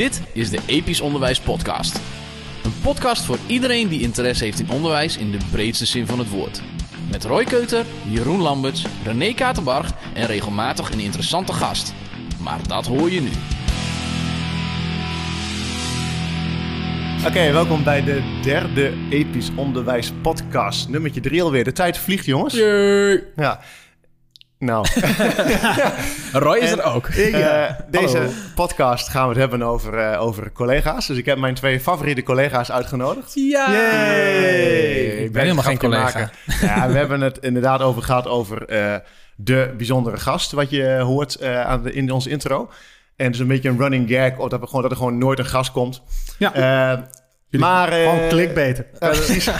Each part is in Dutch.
Dit is de Episch Onderwijs Podcast. Een podcast voor iedereen die interesse heeft in onderwijs in de breedste zin van het woord. Met Roy Keuter, Jeroen Lamberts, René Katerbarg en regelmatig een interessante gast. Maar dat hoor je nu. Oké, welkom bij de derde Episch Onderwijs Podcast. Nummertje drie alweer. De tijd vliegt, jongens. Ja. Nou, Roy is En er ook. eh, deze Hallo. podcast gaan we het hebben over, eh, over collega's. Dus ik heb mijn twee favoriete collega's uitgenodigd. Ja! Yay! Ik ben helemaal geen collega. maken. Ja, we hebben het inderdaad over gehad over eh, de bijzondere gast, wat je hoort eh, aan de, in onze intro. En het is een beetje een running gag, of dat, we gewoon, dat er gewoon nooit een gast komt. Ja. Eh, maar, eh, Gewoon clickbaiten. Ja, precies.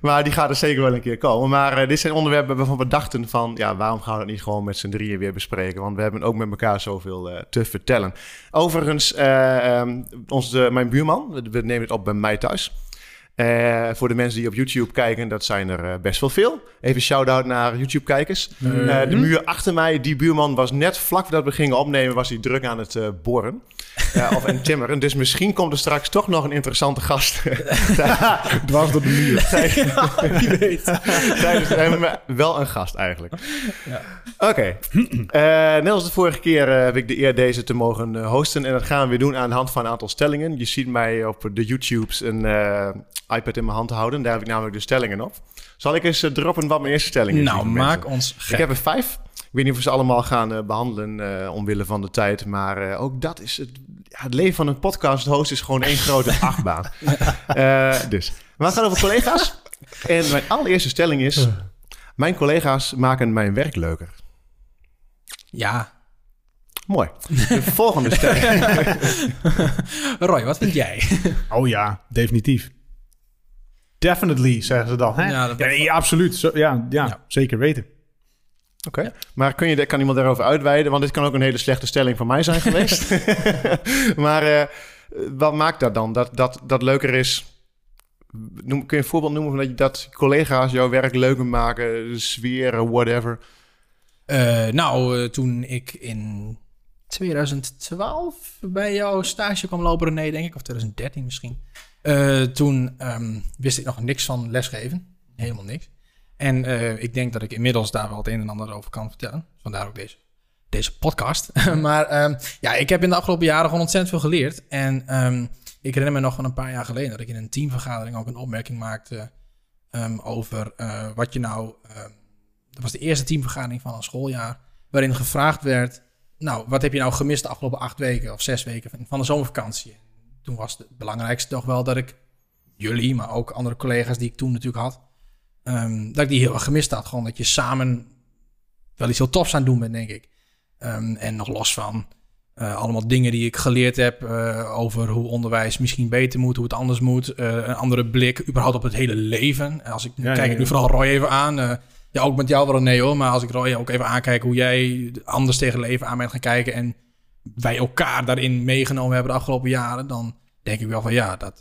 maar die gaat er zeker wel een keer komen. Maar eh, dit zijn onderwerpen waarvan we dachten van... ja, waarom gaan we dat niet gewoon met z'n drieën weer bespreken? Want we hebben ook met elkaar zoveel eh, te vertellen. Overigens, eh, ehm, onze, mijn buurman, we nemen het op bij mij thuis... Voor de mensen die op YouTube kijken, dat zijn er best wel veel. Even shout-out naar YouTube-kijkers. De muur achter mij, die buurman was net vlak voordat we gingen opnemen... was hij druk aan het boren eh, of aan timmeren. Dus misschien komt er straks toch nog een interessante gast Dwars door de muur. wie weet. Tijdens wel een gast eigenlijk. Oké. Eh, net als de vorige keer eh, heb ik de eer deze te mogen eh, hosten. En dat gaan we weer doen aan de hand van een aantal stellingen. Je ziet mij op de YouTubes een iPad in mijn hand houden. Daar heb ik namelijk de stellingen op. Zal ik eens droppen wat mijn eerste stelling is? Nou, maak mensen? ons Ik heb er vijf. Ik weet niet of we ze allemaal gaan eh, behandelen eh, omwille van de tijd. Maar eh, ook dat is het, ja, het leven van een podcast host is gewoon één grote achtbaan. Eh, dus, we gaan over collega's. En mijn allereerste stelling is... Mijn collega's maken mijn werk leuker. Ja. Mooi. De volgende stelling. Roy, wat vind jij? Oh ja, definitief. Definitely, zeggen ze dan. Hè? Ja, dat- absoluut. Zo, ja, ja, Ja. zeker weten. Oké. Maar kun je, kan iemand daarover uitweiden? Want dit kan ook een hele slechte stelling van mij zijn geweest. maar eh, wat maakt dat dan? Dat, dat, dat leuker is... Noem, kun je een voorbeeld noemen van dat, je, dat collega's jouw werk leuker maken? Sfeer, whatever. Eh, nou, eh, toen ik in 2012 bij jouw stage kwam lopen, René, denk ik, of 2013 misschien. toen ehm, wist ik nog niks van lesgeven. Helemaal niks. En eh, ik denk dat ik inmiddels daar wel het een en ander over kan vertellen. Vandaar ook deze, deze podcast. maar ehm, ja, ik heb in de afgelopen jaren gewoon ontzettend veel geleerd. En ehm, ik herinner me nog van een paar jaar geleden dat ik in een teamvergadering ook een opmerking maakte ehm, over eh, wat je nou. dat was de eerste teamvergadering van een schooljaar. Waarin gevraagd werd. Nou, wat heb je nou gemist de afgelopen acht weken of zes weken van- van de zomervakantie? Toen was het belangrijkste toch wel dat ik jullie, maar ook andere collega's die ik toen natuurlijk had, ehm, dat ik die heel erg gemist had. Gewoon dat je samen wel iets heel tofs aan het doen bent, denk ik. Ehm, en nog los van eh, allemaal dingen die ik geleerd heb eh, over hoe onderwijs misschien beter moet, hoe het anders moet. eh, een andere blik, überhaupt op het hele leven. En Als ik Ja, kijk ja, ik nu vooral Roy even aan. ja, ook met jou wel nee hoor. Maar als ik Roy ook even aankijk hoe jij anders tegen leven aan bent gaan kijken. En wij elkaar daarin meegenomen hebben de afgelopen jaren. Dan denk ik wel van ja, dat...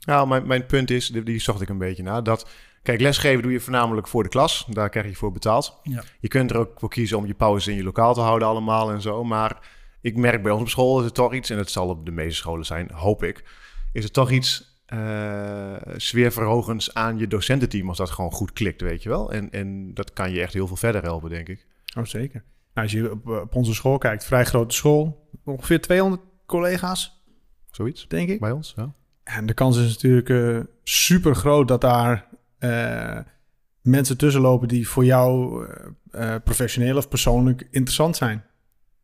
Nou, mijn, mijn punt is, die, die zocht ik een beetje naar, dat... Kijk, lesgeven doe je voornamelijk voor de klas. Daar krijg je voor betaald. Ja. Je kunt er ook voor kiezen om je pauze in je lokaal te houden allemaal en zo. Maar ik merk bij ons op school is het toch iets... en het zal op de meeste scholen zijn, hoop ik... is het toch iets eh sfeerverhogends aan je docententeam... als dat gewoon goed klikt, weet je wel. En, en dat kan je echt heel veel verder helpen, denk ik. Oh, zeker. Nou, als je op, op onze school kijkt, vrij grote school. Ongeveer 200 collega's, Zoiets denk ik. bij ons, ja. En de kans is natuurlijk eh, super groot dat daar eh, mensen tussen lopen die voor jou eh, eh, professioneel of persoonlijk interessant zijn.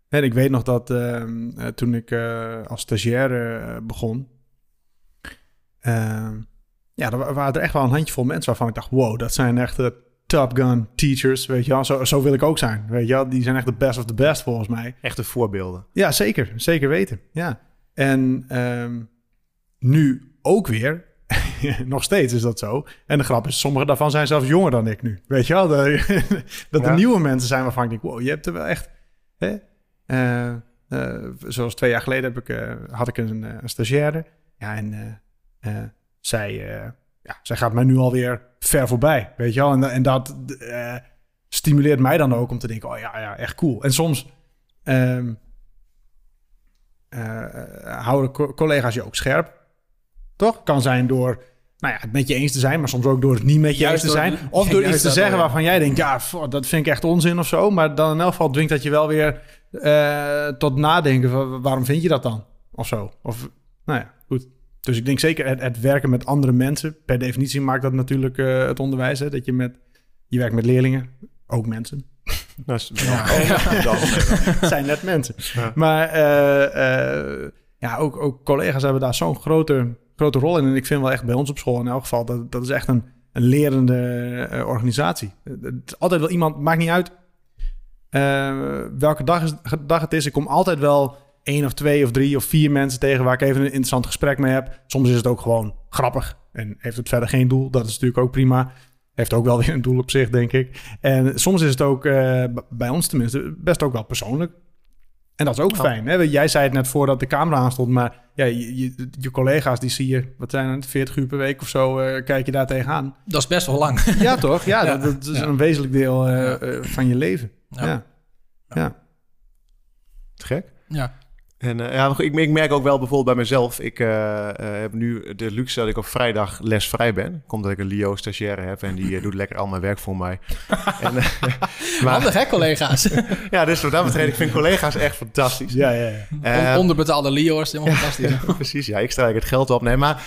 En ik weet nog dat ehm, eh, toen ik als stagiair begon, ehm, ja, er wa- waren er echt wel een handjevol mensen waarvan ik dacht, wow, dat zijn echt de Top Gun teachers, weet je wel. Zo, zo wil ik ook zijn, weet je wel. Die zijn echt de best of the best volgens mij. Echte voorbeelden. Ja, zeker. Zeker weten. Ja. En ehm, nu ook weer. Nog steeds is dat zo. En de grap is, sommige daarvan zijn zelfs jonger dan ik nu. Weet je wel? Dat, dat Ja. er nieuwe mensen zijn waarvan ik denk, wow, je hebt er wel echt... Hè? Eh, eh, zoals twee jaar geleden heb ik, eh, had ik een, een stagiaire. Ja, en zij, ja, zij gaat mij nu alweer ver voorbij. Weet je wel? En, en dat stimuleert mij dan ook om te denken, oh ja, ja, echt cool. En soms... ehm, eh, houden co- collega's je ook scherp. Toch? Kan zijn door nou ja, het met je eens te zijn, maar soms ook door het niet met je Juist eens te zijn. Of door iets te zeggen ja. waarvan jij denkt, ja, pff, dat vind ik echt onzin of zo. Maar dan in elk geval dwingt dat je wel weer eh, tot nadenken van waarom vind je dat dan? Of zo. Of, nou ja, goed. Dus ik denk zeker het, het werken met andere mensen. Per definitie maakt dat natuurlijk eh, het onderwijs. Hè, dat je met, je werkt met leerlingen, ook mensen. Dat is Ja. zijn net mensen. Maar eh, ja, ook, ook collega's hebben daar zo'n grote, grote rol in. En ik vind wel echt bij ons op school in elk geval... dat, dat is echt een, een lerende eh, organisatie. Het is altijd wel iemand, maakt niet uit eh, welke dag, is, dag het is. Ik kom altijd wel één of twee of drie of vier mensen tegen... waar ik even een interessant gesprek mee heb. Soms is het ook gewoon grappig en heeft het verder geen doel. Dat is natuurlijk ook prima. Heeft ook wel weer een doel op zich, denk ik. En soms is het ook, eh, bij ons tenminste, best ook wel persoonlijk. En dat is ook Ja. fijn. Hè? Jij zei het net voordat de camera aanstond, maar ja, je, je, je collega's die zie je, wat zijn het, 40 uur per week of zo, eh, kijk je daar tegenaan. Dat is best wel lang. Ja, toch? Ja, Ja. Dat, dat is Ja. een wezenlijk deel eh, Ja. eh, van je leven. Ja. Ja. Ja. Te gek. Ja. En uh, ja, ik, ik, merk ook wel bijvoorbeeld bij mezelf. Ik uh, uh, heb nu de luxe dat ik op vrijdag lesvrij ben. Komt dat ik een Lio stagiaire heb en die uh, doet lekker al mijn werk voor mij. en, eh, maar, Handig hè, collega's? ja, dus wat dat betreft, ik vind collega's echt fantastisch. Ja, ja, ja. On onderbetaalde Lio's, helemaal fantastisch. ja, precies, ja, ik strijk het geld op. Nee, maar,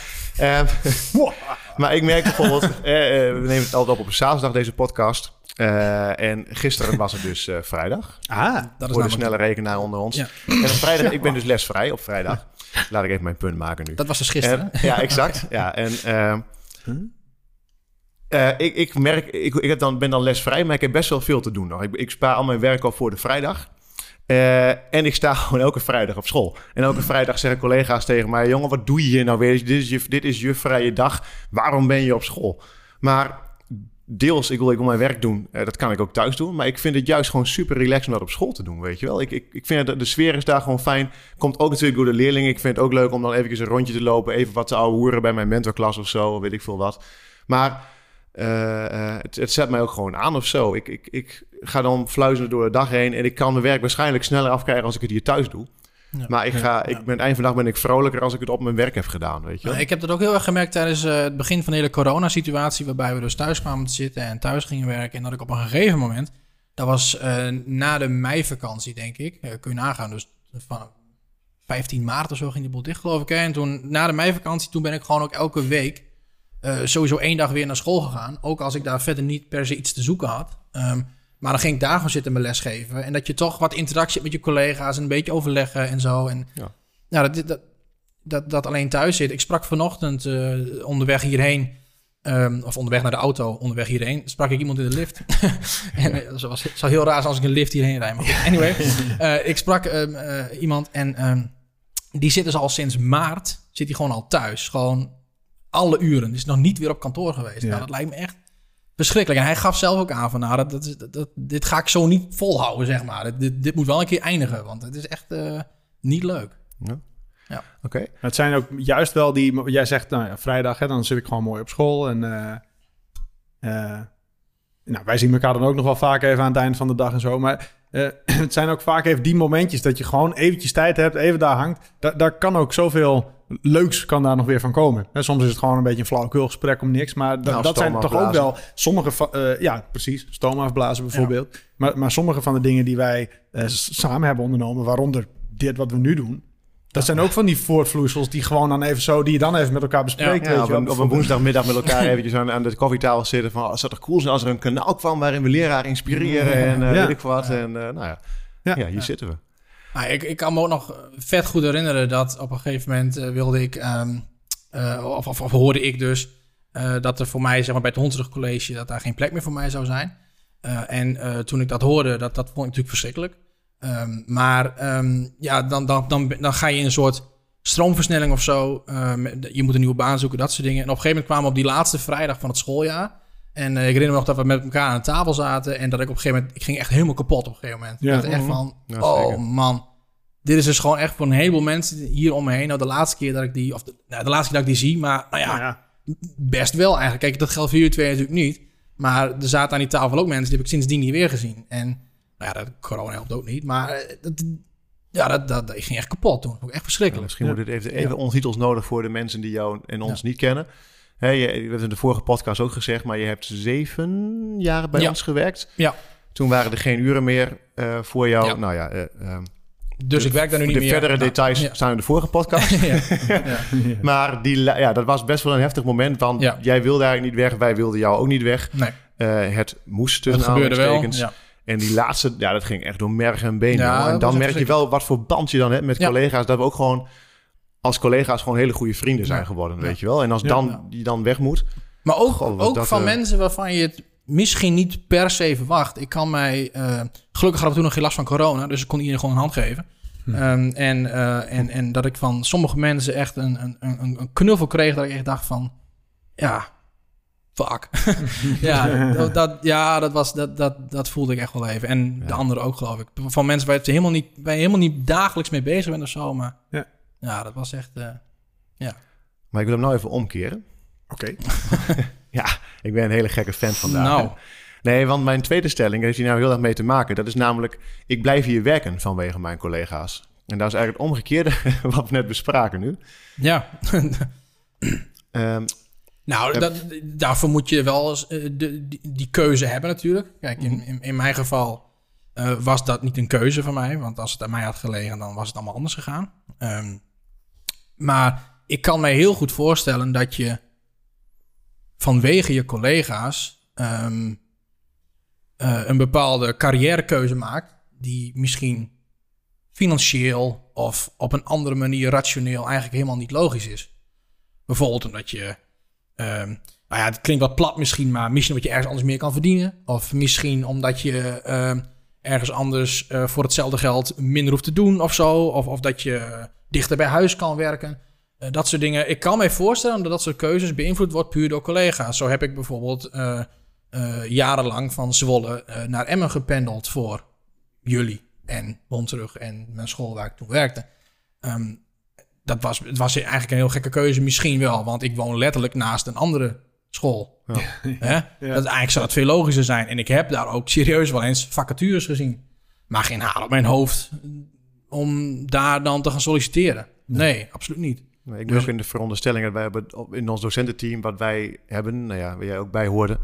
maar ik merk bijvoorbeeld, eh, we nemen het altijd op op een zaterdag deze podcast. Uh, en gisteren was het dus uh, vrijdag. Ah, dat is voor de snelle rekenaar onder ons. Ja. En op vrijdag, ik ben dus lesvrij op vrijdag. Laat ik even mijn punt maken nu. Dat was dus gisteren. En, ja, exact. Ja, en uh, huh? ik, ik merk, ik, ik heb dan, ben dan lesvrij, maar ik heb best wel veel te doen nog. Ik, ik spaar al mijn werk op voor de vrijdag. Uh, en ik sta gewoon elke vrijdag op school. En elke vrijdag zeggen collega's tegen mij: Jongen, wat doe je hier nou weer? Dit is je, dit is je vrije dag. Waarom ben je op school? Maar deels, ik wil, ik wil mijn werk doen. Uh, dat kan ik ook thuis doen. Maar ik vind het juist gewoon super relaxed om dat op school te doen, weet je wel. Ik, ik, ik vind dat de sfeer is daar gewoon fijn. Komt ook natuurlijk door de leerlingen. Ik vind het ook leuk om dan even een rondje te lopen. Even wat te ouwe bij mijn mentorklas of zo. Weet ik veel wat. Maar uh, het, het, zet mij ook gewoon aan of zo. Ik, ik, ik ga dan fluizelen door de dag heen. En ik kan mijn werk waarschijnlijk sneller afkrijgen als ik het hier thuis doe. Ja, maar ik ga, ja, ik ben eind van de dag ben ik vrolijker als ik het op mijn werk heb gedaan, weet je wel? Ik heb dat ook heel erg gemerkt tijdens uh, het begin van de hele coronasituatie, waarbij we dus thuis kwamen te zitten en thuis gingen werken. En dat ik op een gegeven moment, dat was uh, na de meivakantie, denk ik, uh, kun je nagaan, dus van 15 maart of zo ging die boel dicht, geloof ik. Hè? En toen, na de meivakantie, toen ben ik gewoon ook elke week uh, sowieso één dag weer naar school gegaan. Ook als ik daar verder niet per se iets te zoeken had. Um, maar dan ging ik daar gewoon zitten mijn les geven. En dat je toch wat interactie hebt met je collega's en een beetje overleggen en zo. En ja, ja dat, dat, dat, dat alleen thuis zit. Ik sprak vanochtend uh, onderweg hierheen, um, of onderweg naar de auto, onderweg hierheen, sprak ik iemand in de lift. en uh, het was, zou heel raar zijn als ik een lift hierheen rijd. Maar goed, anyway, uh, ik sprak iemand en um, die zit dus al sinds maart, zit hij gewoon al thuis. Gewoon alle uren. Is nog niet weer op kantoor geweest. Ja. Nou, dat lijkt me echt verschrikkelijk. En hij gaf zelf ook aan van, nou, dat, dat, dit ga ik zo niet volhouden, zeg maar. Dit, dit moet wel een keer eindigen, want het is echt uh, niet leuk. Ja. Ja. Oké. Okay. Het zijn ook juist wel die, jij zegt, nou ja, vrijdag, hè, dan zit ik gewoon mooi op school en... Uh, uh, nou, wij zien elkaar dan ook nog wel vaak even aan het eind van de dag en zo. Maar uh, het zijn ook vaak even die momentjes dat je gewoon eventjes tijd hebt, even daar hangt. Da daar kan ook zoveel leuks kan daar nog weer van komen. En soms is het gewoon een beetje een flauwekulgesprek om niks. Maar da nou, dat zijn toch ook wel sommige. Uh, ja, precies. Stoom afblazen bijvoorbeeld. Ja. Maar, maar sommige van de dingen die wij uh, samen hebben ondernomen... waaronder dit wat we nu doen... Dat zijn ook van die voortvloeisels die gewoon dan even zo, die je dan even met elkaar bespreekt. Ja, ja op, een, op, een, woensdagmiddag met elkaar eventjes aan, aan de koffietafel zitten. Van, oh, zou toch cool zijn als er een kanaal kwam waarin we leraar inspireren en uh, ja. weet ik wat. En uh, nou ja, ja, ja hier zitten we. Nou, ik, ik kan me ook nog vet goed herinneren dat op een gegeven moment uh, wilde ik, um, of, of, of, hoorde ik dus, dat er voor mij, zeg maar bij het Hondsrug College, dat daar geen plek meer voor mij zou zijn. en toen ik dat hoorde, dat, dat vond ik natuurlijk verschrikkelijk. Um, maar um, ja, dan, dan, dan, dan ga je in een soort stroomversnelling of zo. Um, je moet een nieuwe baan zoeken, dat soort dingen. En op een gegeven moment kwamen we op die laatste vrijdag van het schooljaar. En uh, ik herinner me nog dat we met elkaar aan de tafel zaten. En dat ik op een gegeven moment... Ik ging echt helemaal kapot op een gegeven moment. Ja. Dat echt van... Ja, oh man. Dit is dus gewoon echt voor een heleboel mensen hier om me heen. Nou, de laatste keer dat ik die... Of de, nou, de laatste keer dat ik die zie. Maar nou ja, Nou ja. best wel eigenlijk. Kijk, dat geldt voor jullie twee natuurlijk niet. Maar er zaten aan die tafel ook mensen... die heb ik sindsdien niet weer gezien. En nou ja, dat corona helpt ook niet. Maar eh, dat, Ja, dat, dat, ik ging echt kapot toen. Ik echt verschrikkelijk. Misschien Ja. wordt dit even, even ondertitels nodig voor de mensen die jou en ons niet kennen. Hè, je, we hebben het in de vorige podcast ook gezegd, maar je hebt zeven jaar bij Ja. ons gewerkt. Ja. Toen waren er geen uren meer eh, voor jou. Ja. Nou ja, eh, ehm, Dus ik werk daar nu niet de meer. verdere Nou, details ja. staan in de vorige podcast. ja. Ja. Maar die, ja, dat was best wel een heftig moment. Want Ja. jij wilde eigenlijk niet weg, wij wilden jou ook niet weg. Nee, Eh, het moest tussen dat gebeurde wel. Ja. En die laatste, ja, dat ging echt door merg en been. Ja, en dan merk je wel wat voor band je dan hebt met Ja. collega's. Dat we ook gewoon als collega's gewoon hele goede vrienden zijn geworden, weet je wel. En als dan die dan weg moet. Maar ook, ook dat, van eh, mensen waarvan je het misschien niet per se verwacht. Ik kan mij... eh, gelukkig hadden we toen nog geen last van corona, dus ik kon iedereen gewoon een hand geven. Hm. Ehm, en, eh, en, en dat ik van sommige mensen echt een, een, een, een knuffel kreeg dat ik echt dacht van... Ja, fuck. ja, dat, dat, ja dat, was, dat, dat, dat voelde ik echt wel even. En de Ja. anderen ook, geloof ik. Van mensen waar je helemaal niet, waar je helemaal niet dagelijks mee bezig bent of zo. Maar Ja. ja, dat was echt... eh, Maar ik wil hem nou even omkeren. Oké. Ja, ik ben een hele gekke fan vandaag. nou, Nee, want mijn tweede stelling heeft hier nou heel erg mee te maken. Dat is namelijk, ik blijf hier werken vanwege mijn collega's. En dat is eigenlijk het omgekeerde wat we net bespraken nu. ja. Ehm, Nou, dat, daarvoor moet je wel eens, eh, de, die, die keuze hebben natuurlijk. Kijk, Mhm. in, in, in mijn geval eh, was dat niet een keuze van mij. Want als het aan mij had gelegen, dan was het allemaal anders gegaan. Ehm, maar ik kan mij heel goed voorstellen dat je vanwege je collega's ehm, eh, een bepaalde carrièrekeuze maakt... die misschien financieel of op een andere manier rationeel eigenlijk helemaal niet logisch is. Bijvoorbeeld omdat je Ehm, nou ja, het klinkt wat plat misschien, maar misschien omdat je ergens anders meer kan verdienen. Of misschien omdat je ehm, ergens anders eh, voor hetzelfde geld minder hoeft te doen of zo. Of, of dat je dichter bij huis kan werken. Eh, dat soort dingen. Ik kan mij voorstellen dat dat soort keuzes beïnvloed wordt puur door collega's. Zo heb ik bijvoorbeeld eh, eh, jarenlang van Zwolle eh, naar Emmen gependeld voor jullie en terug en mijn school waar ik toen werkte. Ehm, dat was, het was eigenlijk een heel gekke keuze, misschien wel, want ik woon letterlijk naast een andere school. Ja. Hè? Dat, eigenlijk zou het veel logischer zijn. En ik heb daar ook serieus wel eens vacatures gezien. Maar geen haar op mijn hoofd om daar dan te gaan solliciteren. Nee, absoluut niet. ik ben ook in de veronderstelling dat wij hebben in ons docententeam, wat wij hebben, nou ja, waar jij ook bij hoorde,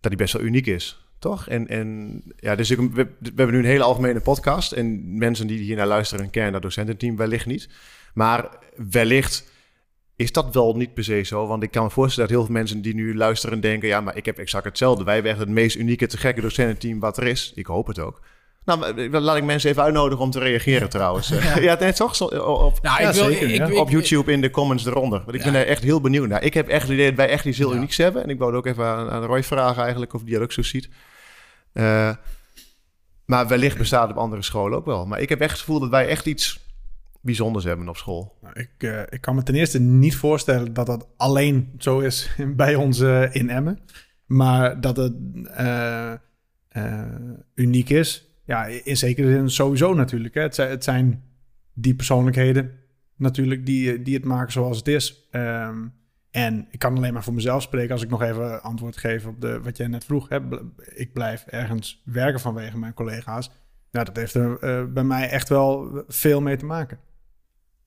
dat die best wel uniek is. Toch? En, en ja, dus ik, we, we hebben nu een hele algemene podcast. En mensen die hier naar luisteren kennen dat docententeam wellicht niet. Maar wellicht is dat wel niet per se zo. Want ik kan me voorstellen dat heel veel mensen die nu luisteren denken... ja, maar ik heb exact hetzelfde. Wij hebben echt het meest unieke, te gekke docententeam wat er is. Ik hoop het ook. Nou, maar, laat ik mensen even uitnodigen om te reageren trouwens. Ja, ja net toch? Zo- Op, Nou, Ja, ik wil, zeker, ik, ja. ik- op YouTube in de comments eronder. Want ik ben daar echt heel benieuwd naar. Ik heb echt het idee dat wij echt iets heel Ja. unieks hebben. En ik wou ook even aan, aan Roy vragen eigenlijk of die dat ook zo ziet. Eh, maar wellicht bestaat het op andere scholen ook wel. Maar ik heb echt het gevoel dat wij echt iets bijzonders hebben op school. Nou, ik, eh, ik kan me ten eerste niet voorstellen dat dat alleen zo is bij ons eh, in Emmen. Maar dat het eh, uniek is. Ja, in zekere zin sowieso natuurlijk. Hè. Het, zijn, het zijn die persoonlijkheden natuurlijk die, die het maken zoals het is. Ehm, en ik kan alleen maar voor mezelf spreken als ik nog even antwoord geef op de, wat jij net vroeg. Ik blijf ergens werken vanwege mijn collega's. Nou, dat heeft er bij mij echt wel veel mee te maken.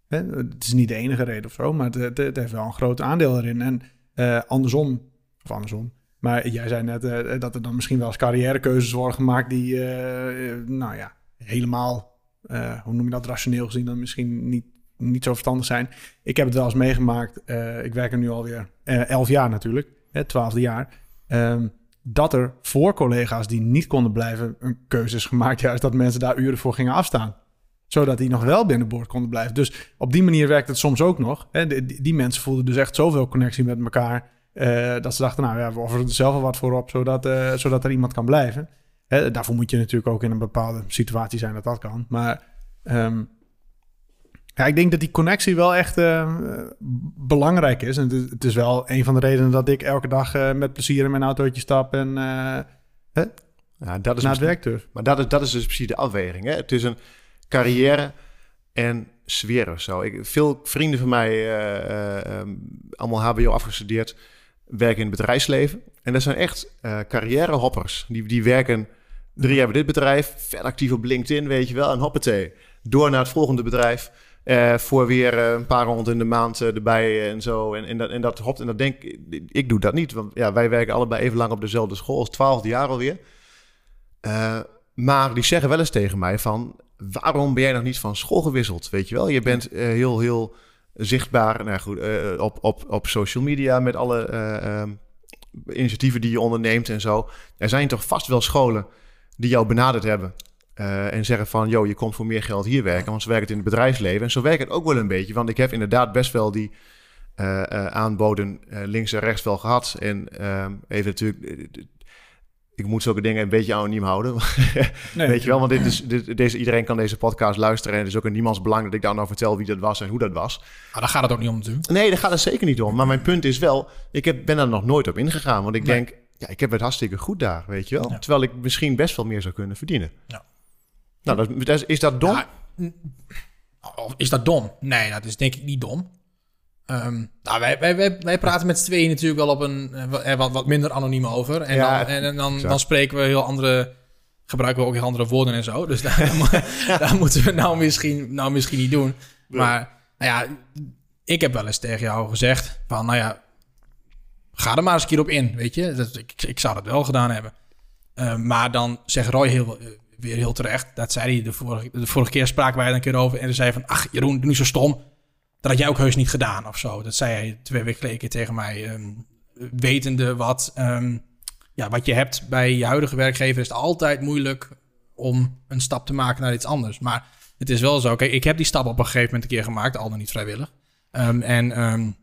Hè, het is niet de enige reden of zo, maar het, het, heeft wel een groot aandeel erin. En eh, andersom, of andersom. Maar jij zei net eh, dat er dan misschien wel eens carrièrekeuzes worden gemaakt die, eh, nou ja, helemaal, hoe noem je dat, rationeel gezien dan misschien niet, niet zo verstandig zijn. Ik heb het wel eens meegemaakt, ik werk er nu alweer elf jaar natuurlijk, het twaalfde jaar. Ehm, dat er voor collega's die niet konden blijven een keuze is gemaakt, juist dat mensen daar uren voor gingen afstaan zodat die nog wel binnenboord konden blijven. Dus op die manier werkt het soms ook nog. Hè? Die, mensen voelden dus echt zoveel connectie met elkaar... eh, dat ze dachten, nou ja, we offeren er zelf wel wat voor op... zodat, eh, zodat er iemand kan blijven. Hè, daarvoor moet je natuurlijk ook in een bepaalde situatie zijn dat dat kan. Maar ehm, ja, ik denk dat die connectie wel echt eh, belangrijk is. En het, is- het is wel een van de redenen dat ik elke dag met plezier in mijn autootje stap... en eh, Ja, dat is naar het werk. Maar dat is, dat is dus precies de afweging. Hè? Het is een carrière en sfeer of zo. Ik, veel vrienden van mij, eh, eh, ehm, allemaal HBO afgestudeerd, werken in het bedrijfsleven. En dat zijn echt eh carrièrehoppers. Die, die werken drie jaar bij dit bedrijf, vet actief op LinkedIn, weet je wel. En hoppatee, door naar het volgende bedrijf. voor weer een paar honderd in de maand erbij en zo. En, en, dat, en dat hopt. En dat denk ik, ik doe dat niet. Want ja, wij werken allebei even lang op dezelfde school, als twaalfde jaar alweer. Maar die zeggen wel eens tegen mij van... waarom ben jij nog niet van school gewisseld? Weet je wel, je bent eh, heel, heel zichtbaar nou goed, eh, op, op, op social media... met alle eh, ehm, initiatieven die je onderneemt en zo. Er zijn toch vast wel scholen die jou benaderd hebben... en zeggen van, joh, je komt voor meer geld hier werken... want zo werkt het in het bedrijfsleven. En zo werkt het ook wel een beetje. Want ik heb inderdaad best wel die aanboden links en rechts wel gehad. En ehm, even natuurlijk... ik moet zulke dingen een beetje anoniem houden. Nee, Weet je wel, want dit is, dit, deze, iedereen kan deze podcast luisteren. En het is ook in niemands belang dat ik daar nou vertel wie dat was en hoe dat was. Maar daar gaat het ook niet om natuurlijk. Nee, daar gaat het zeker niet om. Maar mijn punt is wel, ik heb, ben daar nog nooit op ingegaan. Want ik Nee. denk, ja, ik heb het hartstikke goed daar, weet je wel. Ja. Terwijl ik misschien best wel meer zou kunnen verdienen. Ja. Nou, dat, is, is dat dom? Ja, is dat dom? Nee, dat is denk ik niet dom. Ehm, nou, wij, wij, wij, wij praten met z'n tweeën natuurlijk wel op een eh, wat- eh, wat, wat minder anoniem over. En, Ja, dan, en, en dan, dan spreken we heel andere, gebruiken we ook heel andere woorden en zo. Dus daar, daar moeten we nou misschien, nou misschien niet doen. Maar nou ja, ik heb wel eens tegen jou gezegd van, nou ja, ga er maar eens een keer op in, weet je. Dat, ik, ik zou dat wel gedaan hebben. Eh, maar dan zegt Roy heel, eh, weer heel terecht, dat zei hij de vorige, de vorige keer spraken wij er een keer over. En hij zei van, ach Jeroen, doe niet zo stom. Dat had jij ook heus niet gedaan of zo. Dat zei hij twee weken geleden tegen mij. ehm, wetende wat, ehm, ja, wat je hebt bij je huidige werkgever... is het altijd moeilijk om een stap te maken naar iets anders. Maar het is wel zo. Kijk, ik heb die stap op een gegeven moment een keer gemaakt. Al dan niet vrijwillig. Ehm, en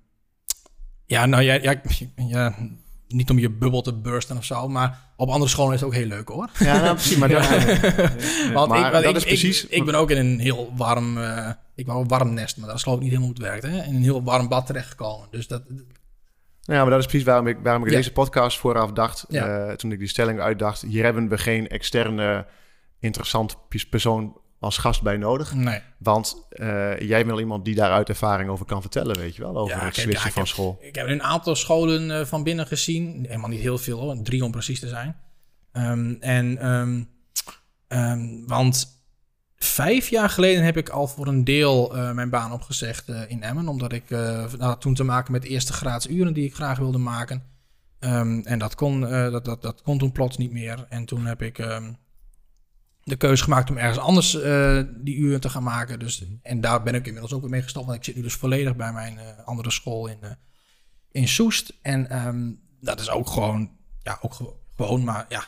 ja, nou ja, ja, ja, niet om je bubbel te bursten of zo. Maar op andere scholen is het ook heel leuk hoor. Ja, nou, precies. Maar dat, Want Maar ik, dat ik, is precies- Ik, ik ben ook in een heel warm... eh, ik wou een warm nest, maar dat is geloof ik niet helemaal hoe het werkt. Hè? In een heel warm bad terechtgekomen. Dus dat... Ja, maar dat is precies waarom ik, waarom ik Ja. deze podcast vooraf dacht. Ja. eh, toen ik die stelling uitdacht. Hier hebben we geen externe interessant pers- persoon als gast bij nodig. Nee. Want eh, jij bent wel iemand die daaruit ervaring over kan vertellen, weet je wel. Over Ja, het heb- switchen ja, ik van heb- school. Ik heb een aantal scholen eh, van binnen gezien. Helemaal niet heel veel hoor. Drie om precies te zijn. Ehm, en, ehm, ehm, want vijf jaar geleden heb ik al voor een deel eh, mijn baan opgezegd in Emmen. Omdat ik had toen te maken met eerste graads uren die ik graag wilde maken. En dat kon, dat, dat, dat kon toen plots niet meer. En toen heb ik de keuze gemaakt om ergens anders eh, die uren te gaan maken. Dus, en daar ben ik inmiddels ook weer mee gestopt. Want ik zit nu dus volledig bij mijn eh, andere school in, eh, in Soest. En ehm, dat is ook gewoon, ja, ook gewo- gewoon, maar ja,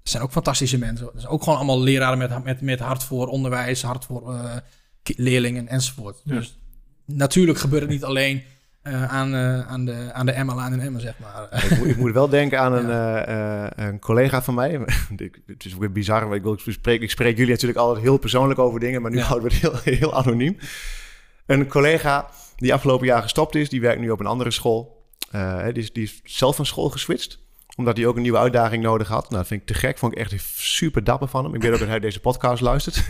het zijn ook fantastische mensen. Het zijn ook gewoon allemaal leraren met, met, met hart voor onderwijs, hart voor leerlingen enzovoort. Ja. Dus natuurlijk gebeurt het niet alleen eh, aan, eh, aan, de, aan de Emma-laan in Emmen, zeg maar. ik, moet, ik moet wel denken aan een, eh, eh, een collega van mij. Het is weer bizar, maar ik, wil, ik, spreek, ik spreek jullie natuurlijk altijd heel persoonlijk over dingen, maar nu Ja. houden we het heel, heel anoniem. Een collega die afgelopen jaar gestopt is, die werkt nu op een andere school. Eh, die, is, die is zelf van school geswitcht omdat hij ook een nieuwe uitdaging nodig had. Nou, dat vind ik te gek. Vond ik echt super dapper van hem. Ik weet ook dat hij deze podcast luistert.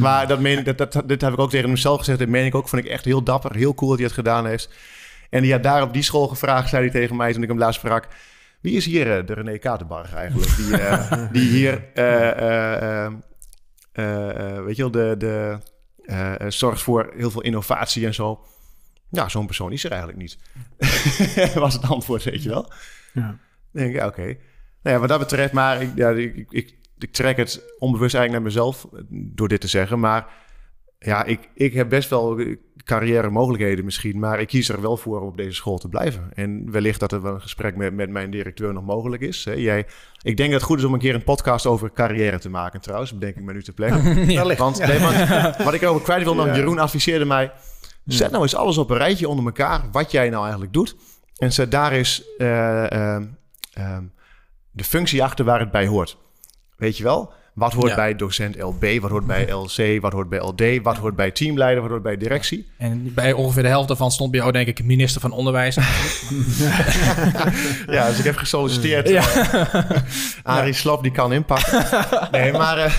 maar dat meen dat, dat, dit heb ik ook tegen hem gezegd. Dat meen ik ook. Vond ik echt heel dapper. Heel cool dat hij het gedaan heeft. En die had daar op die school gevraagd, zei hij tegen mij toen ik hem laatst sprak. Wie is hier eh, de René Katenbarg eigenlijk? Die, eh, die hier, eh, weet je wel, de, de, zorgt voor heel veel innovatie en zo. Ja, zo'n persoon is er eigenlijk niet. Was het antwoord, weet je wel. Ja. Dan denk ik, ja, oké. Nou ja, wat dat betreft, maar ik, ja, ik, ik, ik, trek het onbewust eigenlijk naar mezelf door dit te zeggen. Maar ja, ik, ik heb best wel carrière mogelijkheden misschien, maar ik kies er wel voor om op deze school te blijven. En wellicht dat er wel een gesprek met, met mijn directeur nog mogelijk is. Hè. Jij, ik denk dat het goed is om een keer een podcast over carrière te maken trouwens, bedenk ik me nu te plekken. Ja. Want nee, want wat ik erover kwijt wil, Ja. Jeroen adviseerde mij... Zet nou eens alles op een rijtje onder elkaar, wat jij nou eigenlijk doet. En zet daar eens eh, ehm, ehm, de functie achter waar het bij hoort. Weet je wel? Wat hoort Ja. bij docent LB, wat hoort bij LC, wat hoort bij LD, wat hoort bij teamleider, wat hoort bij directie. En bij ongeveer de helft daarvan stond bij jou, denk ik, minister van Onderwijs. Ja, dus ik heb gesolliciteerd. Ja. Arie Slap, die kan inpakken. Nee, maar, eh,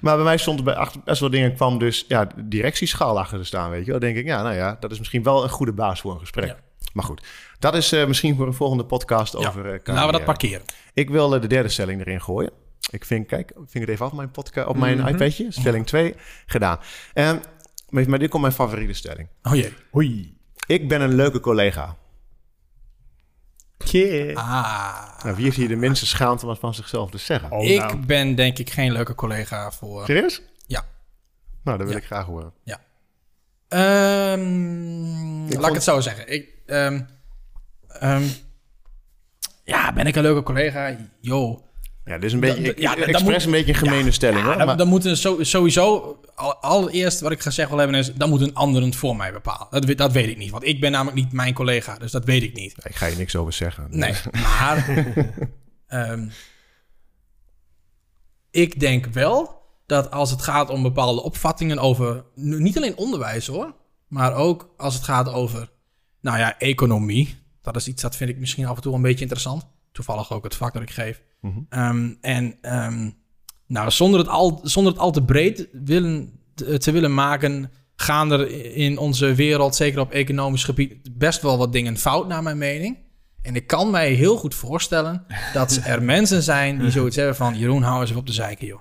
maar bij mij stond er bij achter best wel dingen, kwam dus ja, de directieschaal achter te staan, weet je wel. Dan denk ik, ja, nou ja, dat is misschien wel een goede baas voor een gesprek. Ja. Maar goed, dat is eh, misschien voor een volgende podcast Ja. over eh Laten we dat parkeren. Ik wil de derde stelling erin gooien. Ik vind, kijk, ving het even af op mijn, podcast, op mijn Mhm. iPadje. Stelling 2, gedaan. En, maar, dit komt mijn favoriete stelling. Oh jee. Hoi. Ik ben een leuke collega. Yeah. Ah. Nou, wie heeft hier de minste schaamte om het van zichzelf te zeggen? Oh, ik nou. ben denk ik geen leuke collega voor... Serieus? Ja. Nou, dat wil Ja. ik graag horen. Ehm, laat vond- ik het zo zeggen. Ik, ehm, ehm, ja, ben ik een leuke collega? Yo. Ja, dit is een beetje, ik, ja, expres moet- een beetje een gemene stelling, hoor. Maar, dan moet een zo- sowieso, al- allereerst wat ik gezegd wil hebben is, dan moet een ander het voor mij bepalen. Dat, weet- dat weet ik niet, want ik ben namelijk niet mijn collega, dus dat weet ik niet. ik ga je niks over zeggen. Nee, maar ehm, ik denk wel dat als het gaat om bepaalde opvattingen over, niet alleen onderwijs hoor, maar ook als het gaat over, nou ja, economie. Dat is iets dat vind ik misschien af en toe een beetje interessant. Toevallig ook het vak dat ik geef. Mhm. Ehm, en ehm, nou, zonder het, al, zonder het al te breed willen, te, te willen maken, gaan er in onze wereld, zeker op economisch gebied, best wel wat dingen fout, naar mijn mening. En ik kan mij heel goed voorstellen dat er mensen zijn die zoiets hebben van... Jeroen, hou eens even op de zeiken, joh.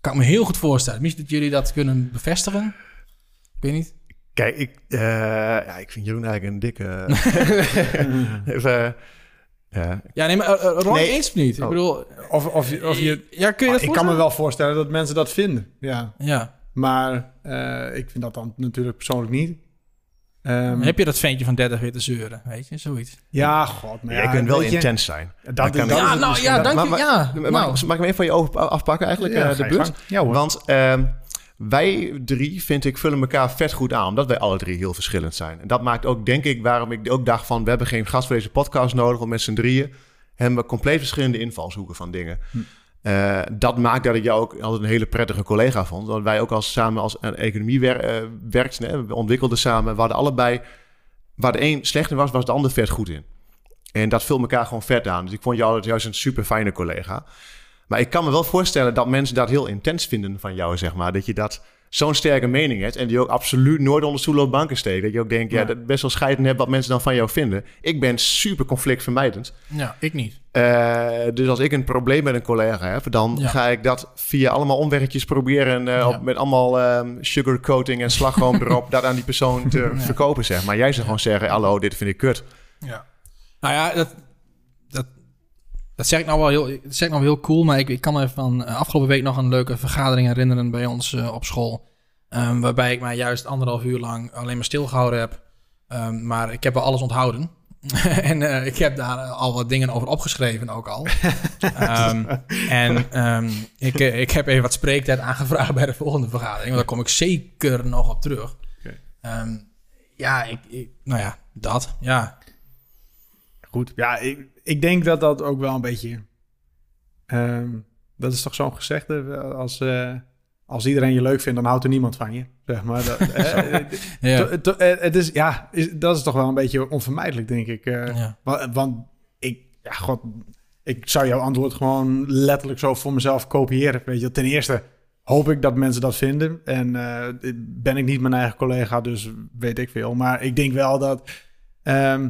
Kan ik me heel goed voorstellen. Misschien dat jullie dat kunnen bevestigen. Ik weet niet. Kijk, ik, eh, ja, ik vind Jeroen eigenlijk een dikke... Even, ja. Ja, nee, maar uh, Ron Nee. eens of niet? Ik Oh. bedoel... Of, of, je- of je... Ja, kun je dat ik kan me wel voorstellen dat mensen dat vinden. Ja. Ja. Maar eh, ik vind dat dan natuurlijk persoonlijk niet. Ehm, Heb je dat ventje van 30 weer te zeuren? Weet je, zoiets. Ja, god. Maar Jij ja, kunt wel je, intens zijn. Dat, Ja, nou ja, dank je. Ja, Mag, nou. mag ik hem even van je ogen afpakken eigenlijk, Ja, eh, de je gang. Ja hoor. Want ehm, wij drie, vind ik, vullen elkaar vet goed aan. Omdat wij alle drie heel verschillend zijn. En dat maakt ook, denk ik, waarom ik ook dacht van... we hebben geen gast voor deze podcast nodig, want met z'n drieën... hebben we compleet verschillende invalshoeken van dingen. Hm. Eh, dat maakt dat ik jou ook altijd een hele prettige collega vond. Want wij ook als samen als een economie wer, eh, werkten, hè, we ontwikkelden samen. We hadden allebei, waar de een slecht in was, was de ander vet goed in. En dat vult elkaar gewoon vet aan. Dus ik vond jou altijd juist een super fijne collega. Maar ik kan me wel voorstellen dat mensen dat heel intens vinden van jou, zeg maar. Dat je dat zo'n sterke mening hebt en die ook absoluut nooit onder stoelen of banken steekt. Dat je ook denkt, ja, Ja. dat best wel scheiden hebt wat mensen dan van jou vinden. Ik ben super conflictvermijdend. Ja, ik niet. Eh, dus als ik een probleem met een collega heb, dan Ja. ga ik dat via allemaal omweggetjes proberen. eh, Ja. op, met allemaal ehm, sugarcoating en slagroom erop, dat aan die persoon te verkopen, zeg maar. Jij zou gewoon zeggen, hallo, dit vind ik kut. Ja. Nou ja, dat, dat zeg ik nou wel heel, dat zeg ik nou wel heel cool. Maar ik, ik kan me van eh, afgelopen week nog een leuke vergadering herinneren bij ons eh, op school. Ehm, waarbij ik mij juist anderhalf uur lang alleen maar stilgehouden heb. Ehm, maar ik heb wel alles onthouden. en eh, ik heb daar al wat dingen over opgeschreven ook al. Ehm, en ik, ik heb even wat spreektijd aangevraagd bij de volgende vergadering. Want daar kom ik zeker nog op terug. Ja, ik, ik, nou ja, dat. Ja, Goed. Ja, ik, ik denk dat dat ook wel een beetje... ehm, dat is toch zo'n gezegde? Als, eh, als iedereen je leuk vindt, dan houdt er niemand van je. Zeg maar. Dat, eh, eh, ja. to- to- eh, het is, ja, is, dat is toch wel een beetje onvermijdelijk, denk ik. eh. ja. Want, ik, ja, god, ik zou jouw antwoord gewoon letterlijk zo voor mezelf kopiëren. Weet je, ten eerste hoop ik dat mensen dat vinden. En eh, ben ik niet mijn eigen collega, dus weet ik veel. Maar ik denk wel dat, ehm,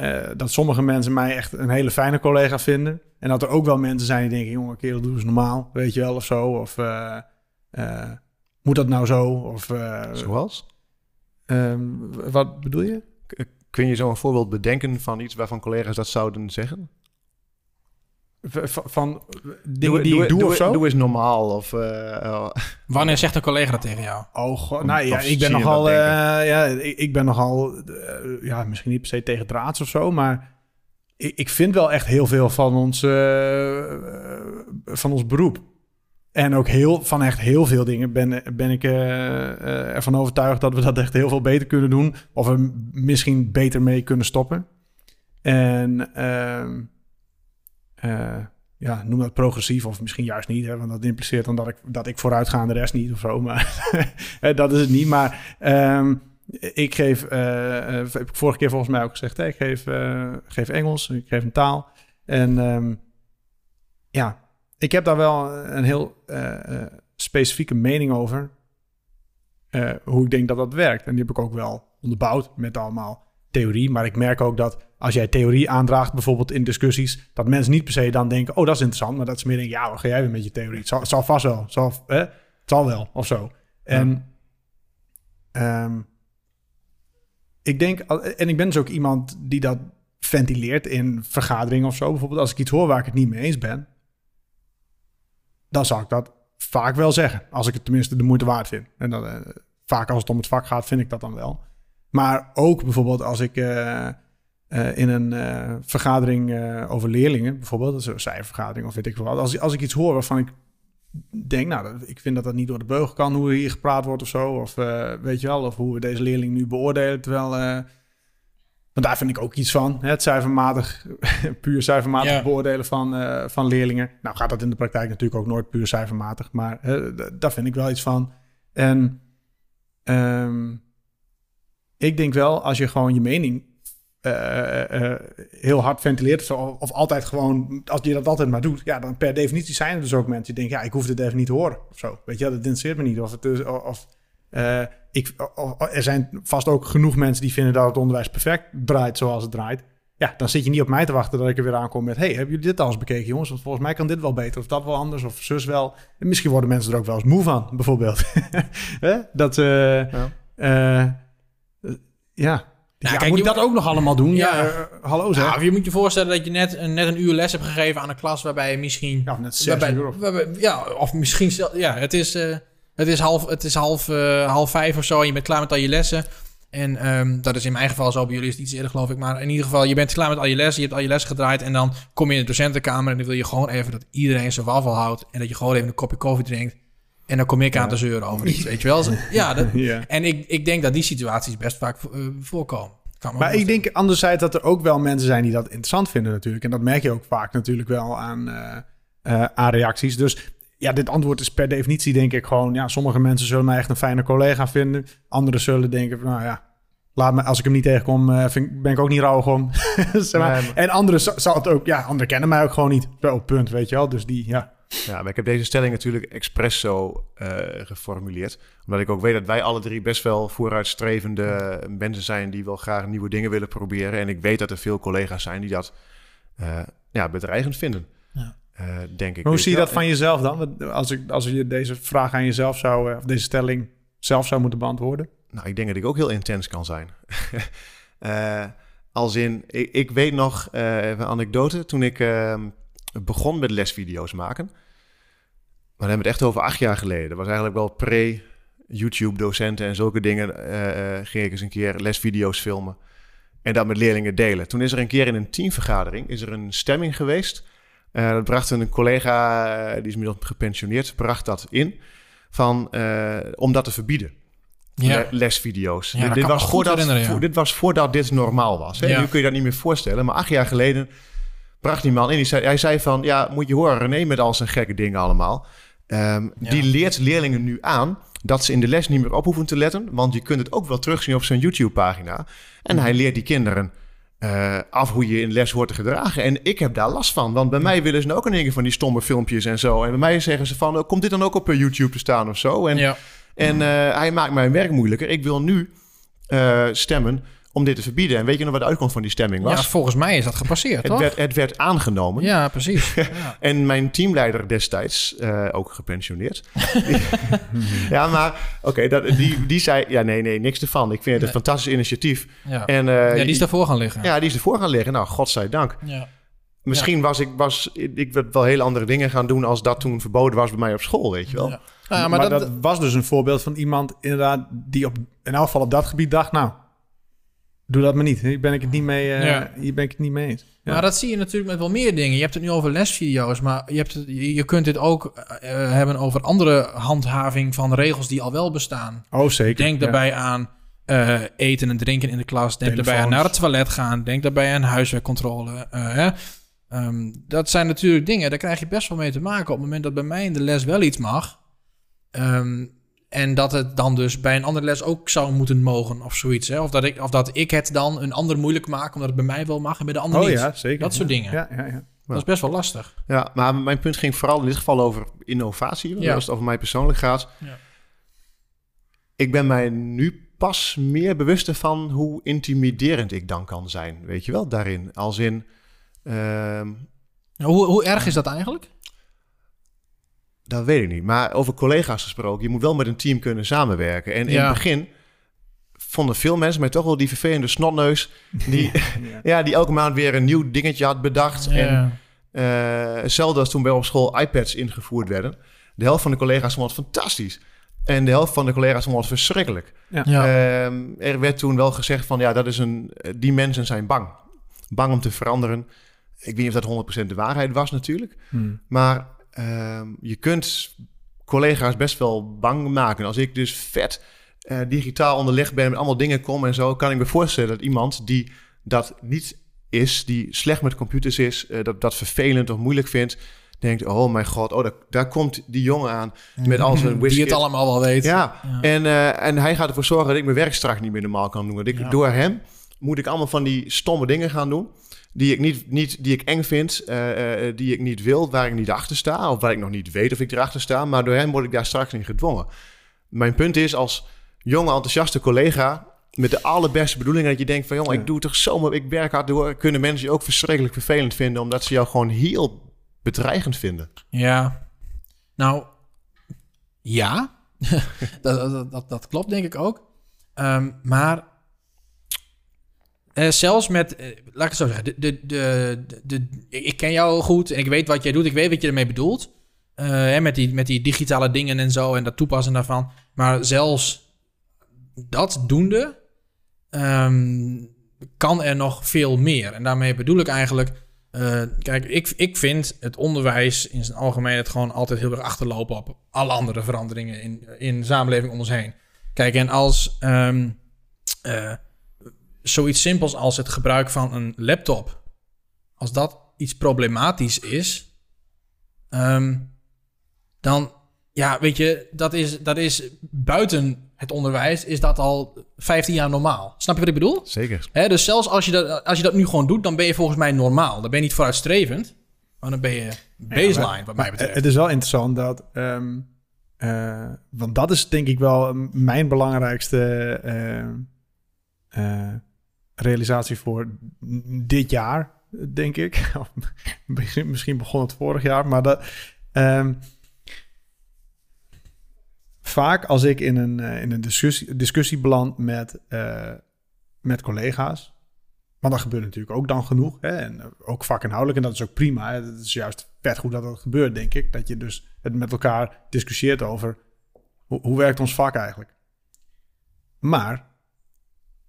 eh, dat sommige mensen mij echt een hele fijne collega vinden. En dat er ook wel mensen zijn die denken, jongen, kerel, doe eens normaal, weet je wel, of zo. Of eh, eh, moet dat nou zo? Of, Zoals? ehm, wat bedoel je? Kun je zo een voorbeeld bedenken van iets waarvan collega's dat zouden zeggen? Van dingen die doe, ik doe, of zo? Doe eens normaal. Of, eh, oh. Wanneer zegt een collega dat tegen jou? Oh, god, nou ja, ik ben nogal, eh, ja, ik, ik ben nogal, eh, ja, misschien niet per se tegen draads of zo, maar ik, ik vind wel echt heel veel van ons, van ons beroep. En ook heel, van echt heel veel dingen ben, ben ik ervan overtuigd dat we dat echt heel veel beter kunnen doen. Of er misschien beter mee kunnen stoppen. En eh, ja, noem dat progressief of misschien juist niet. Hè, want dat impliceert dan dat ik, dat ik vooruit ga en de rest niet of zo. Maar dat is het niet. Maar ehm, ik geef, eh, eh, heb ik vorige keer volgens mij ook gezegd, ik geef, geef Engels, ik geef een taal. En ehm, ja, ik heb daar wel een heel specifieke mening over. hoe ik denk dat dat werkt. En die heb ik ook wel onderbouwd met allemaal theorie. Maar ik merk ook dat als jij theorie aandraagt, bijvoorbeeld in discussies, dat mensen niet per se dan denken, oh, dat is interessant. Maar dat ze meer denken, ja, wat ga jij weer met je theorie? Het zal, het zal vast wel. Het zal, hè? Het zal wel, of zo. En ehm, ik denk, en ik ben dus ook iemand die dat ventileert in vergaderingen of zo. Bijvoorbeeld als ik iets hoor waar ik het niet mee eens ben, dan zou ik dat vaak wel zeggen. Als ik het tenminste de moeite waard vind. En dan, eh, vaak als het om het vak gaat, vind ik dat dan wel. Maar ook bijvoorbeeld als ik eh, eh, in een vergadering over leerlingen, bijvoorbeeld, een cijfervergadering of weet ik wat. Als, als ik iets hoor waarvan ik denk, nou, ik vind dat dat niet door de beugel kan, hoe hier gepraat wordt of zo. Of weet je wel, of hoe we deze leerling nu beoordelen. Terwijl want daar vind ik ook iets van. Het cijfermatig, puur cijfermatig beoordelen van, van leerlingen. Nou gaat dat in de praktijk natuurlijk ook nooit puur cijfermatig. Maar daar vind ik wel iets van. En ehm, ik denk wel, als je gewoon je mening uh, heel hard ventileert... Of, of, altijd gewoon, als je dat altijd maar doet... ja, dan per definitie zijn er dus ook mensen die denken... ja, ik hoef dit even niet te horen of zo. Weet je, dat interesseert me niet. Of het is... Of, uh, ik, er zijn vast ook genoeg mensen die vinden dat het onderwijs perfect draait zoals het draait. Ja, dan zit je niet op mij te wachten dat ik er weer aankom met... hey, hebben jullie dit al eens bekeken, jongens? Want volgens mij kan dit wel beter of dat wel anders of zus wel. En misschien worden mensen er ook wel eens moe van, bijvoorbeeld. dat... Uh, ja. Ja. Kijk, moet je dat ook nog allemaal doen? Ja, ja hallo zeg. Ja, je moet je voorstellen dat je net, net een uur les hebt gegeven aan een klas waarbij je misschien... Ja, net zes uur of... Waarbij, ja, of misschien... Ja, het is... Uh, het is half, het is half, uh, half vijf of zo en je bent klaar met al je lessen. En um, dat is in mijn geval zo, bij jullie is het iets eerder geloof ik. Maar in ieder geval, je bent klaar met al je lessen, je hebt al je lessen gedraaid. En dan kom je in de docentenkamer en dan wil je gewoon even dat iedereen zijn wafel houdt. En dat je gewoon even een kopje koffie drinkt. En dan kom ik aan te zeuren over iets, weet je wel. Ja, dat, en ik, ik denk dat die situaties best vaak uh, voorkomen. maar ik denk anderzijds dat er ook wel mensen zijn die dat interessant vinden natuurlijk. En dat merk je ook vaak natuurlijk wel aan, uh, uh, aan reacties. Dus ja, dit antwoord is per definitie denk ik gewoon... Ja, sommige mensen zullen mij echt een fijne collega vinden. Anderen zullen denken, nou ja, laat me, als ik hem niet tegenkom, uh, vind, ben ik ook niet rouwig om. En anderen zal het ook, ja, anderen kennen mij ook gewoon niet. Zo, punt, weet je wel. Dus die, ja. Ja, maar ik heb deze stelling natuurlijk expres zo uh, geformuleerd. Omdat ik ook weet dat wij alle drie best wel vooruitstrevende mensen zijn... die wel graag nieuwe dingen willen proberen. En ik weet dat er veel collega's zijn die dat uh, ja, bedreigend vinden. Ja. Uh, denk ik. hoe zie je dat van jezelf dan? Als, ik, als je deze vraag aan jezelf zou, eh, of deze stelling zelf zou moeten beantwoorden? Nou, ik denk dat ik ook heel intens kan zijn. uh, als in, ik, ik weet nog, uh, een anekdote, toen ik uh, begon met lesvideo's maken. Maar dan hebben we het echt over acht jaar geleden. Dat was eigenlijk wel pre-YouTube-docenten en zulke dingen. ging ik eens een keer lesvideo's filmen en dat met leerlingen delen. Toen is er een keer in een teamvergadering is er een stemming geweest uh, dat bracht een collega, uh, die is inmiddels gepensioneerd, bracht dat in. Van, uh, om dat te verbieden. Ja. lesvideo's. Ja, dit, was voordat, ja. dit was voordat dit normaal was. Hè? Nu kun je dat niet meer voorstellen. Maar acht jaar geleden bracht die man in. Zei, hij zei van, ja, moet je horen, René met al zijn gekke dingen allemaal. Um, die leert leerlingen nu aan dat ze in de les niet meer op hoeven te letten. Want je kunt het ook wel terugzien op zijn YouTube-pagina. En hij leert die kinderen uh, af hoe je in les hoort te gedragen. En ik heb daar last van. Want bij mij willen ze ook een dingen van die stomme filmpjes en zo. En bij mij zeggen ze van, oh, komt dit dan ook op eh, YouTube te staan of zo? En, ja. en uh, hij maakt mijn werk moeilijker. Ik wil nu uh, stemmen om dit te verbieden. En weet je nog wat de uitkomst van die stemming was? Ja, volgens mij is dat gepasseerd, het toch? Werd, het werd aangenomen. Ja, precies. Ja. en mijn teamleider destijds, uh, ook gepensioneerd. ja, maar oké, okay, die, die zei... Ja, nee, nee, niks ervan. Ik vind het een fantastisch initiatief. Ja. En, uh, ja, die is ervoor gaan liggen. Ja, die is ervoor gaan liggen. Nou, godzijdank. Ja. Misschien was ik, was ik wel heel andere dingen gaan doen... als dat toen verboden was bij mij op school, weet je wel. Ja. Ja, maar, maar dat, dat, was dus een voorbeeld van iemand inderdaad... die op, in elk geval op dat gebied dacht... nou, doe dat maar niet. Hier ben ik het niet mee, uh, ja. hier ben ik het niet mee eens. Ja. Maar dat zie je natuurlijk met wel meer dingen. Je hebt het nu over lesvideo's, maar je, hebt het, je kunt dit ook uh, hebben over andere handhaving van regels die al wel bestaan. Oh, zeker. Denk daarbij aan uh, eten en drinken in de klas. Denk Telefoons. daarbij aan naar het toilet gaan. Denk daarbij aan huiswerkcontrole. Hè? Um, dat zijn natuurlijk dingen, daar krijg je best wel mee te maken. Op het moment dat bij mij in de les wel iets mag... Um, en dat het dan dus bij een andere les ook zou moeten mogen of zoiets. Hè? Of, dat ik, of dat ik het dan een ander moeilijk maak omdat het bij mij wel mag en bij de ander oh, niet. Ja, zeker. Dat soort ja. dingen. Ja, ja, ja. Dat is best wel lastig. Ja, maar mijn punt ging vooral in dit geval over innovatie. Ja. Als het over mij persoonlijk gaat. Ja. Ik ben mij nu pas meer bewuster van hoe intimiderend ik dan kan zijn. Weet je wel, daarin. Als in... ehm, Hoe, hoe erg is dat eigenlijk? Dat weet ik niet. Maar over collega's gesproken, je moet wel met een team kunnen samenwerken. En in Ja. het begin vonden veel mensen mij toch wel die vervelende snotneus... die, Ja. ja, die elke maand weer een nieuw dingetje had bedacht. En eh, hetzelfde als toen bij op school iPads ingevoerd werden. De helft van de collega's vond het fantastisch. En de helft van de collega's vond het verschrikkelijk. ja. Ehm, er werd toen wel gezegd van ja, dat is een, die mensen zijn bang. Bang om te veranderen. Ik weet niet of dat 100% de waarheid was natuurlijk. Hmm. Maar ehm, je kunt collega's best wel bang maken. Als ik dus vet eh, digitaal onderlegd ben met allemaal dingen kom en zo, kan ik me voorstellen dat iemand die dat niet is, die slecht met computers is, eh, dat dat vervelend of moeilijk vindt, denkt: oh mijn god, oh daar, daar komt die jongen aan met al zijn Die whisky. het allemaal wel weet. Ja, Ja. En, eh, en hij gaat ervoor zorgen dat ik mijn werk straks niet meer normaal kan doen. Dat ik, Ja. Door hem moet ik allemaal van die stomme dingen gaan doen. Die ik, niet, niet, die ik eng vind, eh, eh, die ik niet wil, waar ik niet achter sta. Of waar ik nog niet weet of ik erachter sta. Maar door hem word ik daar straks in gedwongen. Mijn punt is als jonge, enthousiaste collega... met de allerbeste bedoelingen dat je denkt van... jongen, Ja. ik doe toch zomaar, ik werk hard door... kunnen mensen je ook verschrikkelijk vervelend vinden... omdat ze jou gewoon heel bedreigend vinden. Ja. Nou, ja. dat, dat, dat, dat klopt denk ik ook. Ehm, maar eh, zelfs met, eh, laat ik het zo zeggen, de, de, de, de, ik ken jou goed en ik weet wat jij doet, ik weet wat je ermee bedoelt. Eh, hè, met, die, met die digitale dingen en zo en dat toepassen daarvan. Maar zelfs dat doende, ehm, kan er nog veel meer. En daarmee bedoel ik eigenlijk, kijk, ik, ik vind het onderwijs in zijn algemeenheid gewoon altijd heel erg achterlopen op alle andere veranderingen in, in de samenleving om ons heen. Kijk, en als ehm, eh, zoiets simpels als het gebruik van een laptop, als dat iets problematisch is, ehm, dan, ja, weet je, dat is, dat is buiten het onderwijs, is dat al 15 jaar normaal. Snap je wat ik bedoel? Zeker. Hè, dus zelfs als je, dat, als je dat nu gewoon doet, dan ben je volgens mij normaal. Dan ben je niet vooruitstrevend, maar dan ben je baseline, wat mij Maar betreft. het is wel interessant dat... ehm, eh, want dat is denk ik wel mijn belangrijkste eh, eh, realisatie voor dit jaar, denk ik. Misschien, begon het vorig jaar, maar dat... ehm, vaak als ik in een, eh, in een discussie, discussie beland met, eh, met collega's... Maar dat gebeurt natuurlijk ook dan genoeg. Hè? En ook vakinhoudelijk. En dat is ook prima. Het is juist vet goed dat dat gebeurt, denk ik. Dat je dus het met elkaar discussieert over... hoe, hoe werkt ons vak eigenlijk? Maar...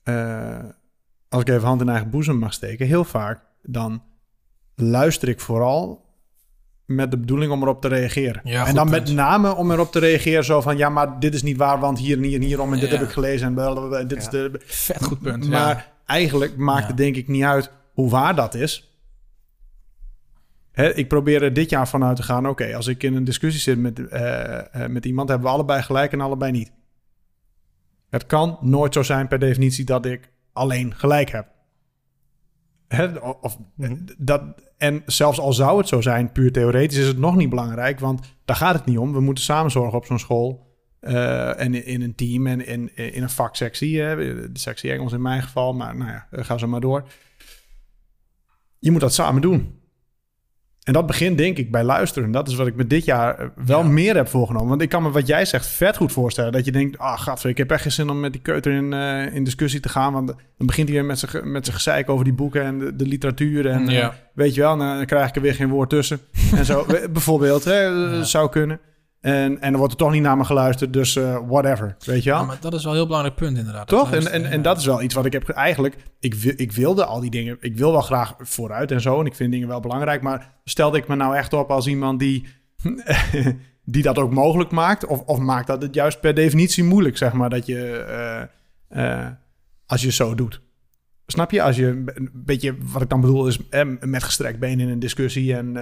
eh, als ik even hand in eigen boezem mag steken... heel vaak dan luister ik vooral met de bedoeling om erop te reageren. Ja, en dan punt. met name om erop te reageren zo van... ja, maar dit is niet waar, want hier en hier en hierom... en dit Ja. heb ik gelezen en blablabla, dit is de... Vet goed punt. Maar eigenlijk maakt het denk ik niet uit hoe waar dat is. Hè, ik probeer er dit jaar vanuit te gaan. Oké, als ik in een discussie zit met, eh, eh, met iemand, hebben we allebei gelijk en allebei niet. Het kan nooit zo zijn per definitie dat ik alleen gelijk heb. Hè, of, Mhm. dat, en zelfs al zou het zo zijn, puur theoretisch, is het nog niet belangrijk. Want daar gaat het niet om. We moeten samen zorgen op zo'n school. eh, en in, in een team en in, in een vaksectie. Hè, de sectie Engels in mijn geval. Maar nou ja, ga zo maar door. Je moet dat samen doen. En dat begint denk ik bij luisteren. Dat is wat ik me dit jaar eh, wel Ja. meer heb voorgenomen. Want ik kan me wat jij zegt vet goed voorstellen. Dat je denkt, ah gadver, ik heb echt geen zin om met die keuter in, eh, in discussie te gaan. Want dan begint hij weer met zijn met zijn gezeik over die boeken en de, de literatuur. En eh, weet je wel, dan, dan krijg ik er weer geen woord tussen. en zo, bijvoorbeeld, hè, Ja. zou kunnen. En, en dan wordt er toch niet naar me geluisterd, dus eh, whatever, weet je wel. Ja, maar dat is wel een heel belangrijk punt inderdaad. Toch? En, en, en dat is wel iets wat ik heb... ge- Eigenlijk, ik, ik wilde al die dingen... Ik wil wel graag vooruit en zo. En ik vind dingen wel belangrijk. Maar stelde ik me nou echt op als iemand die... die dat ook mogelijk maakt? Of, of maakt dat het juist per definitie moeilijk, zeg maar? Dat je... eh, eh, als je zo doet. Snap je? Als je een beetje... Wat ik dan bedoel is eh, met gestrekt been in een discussie... en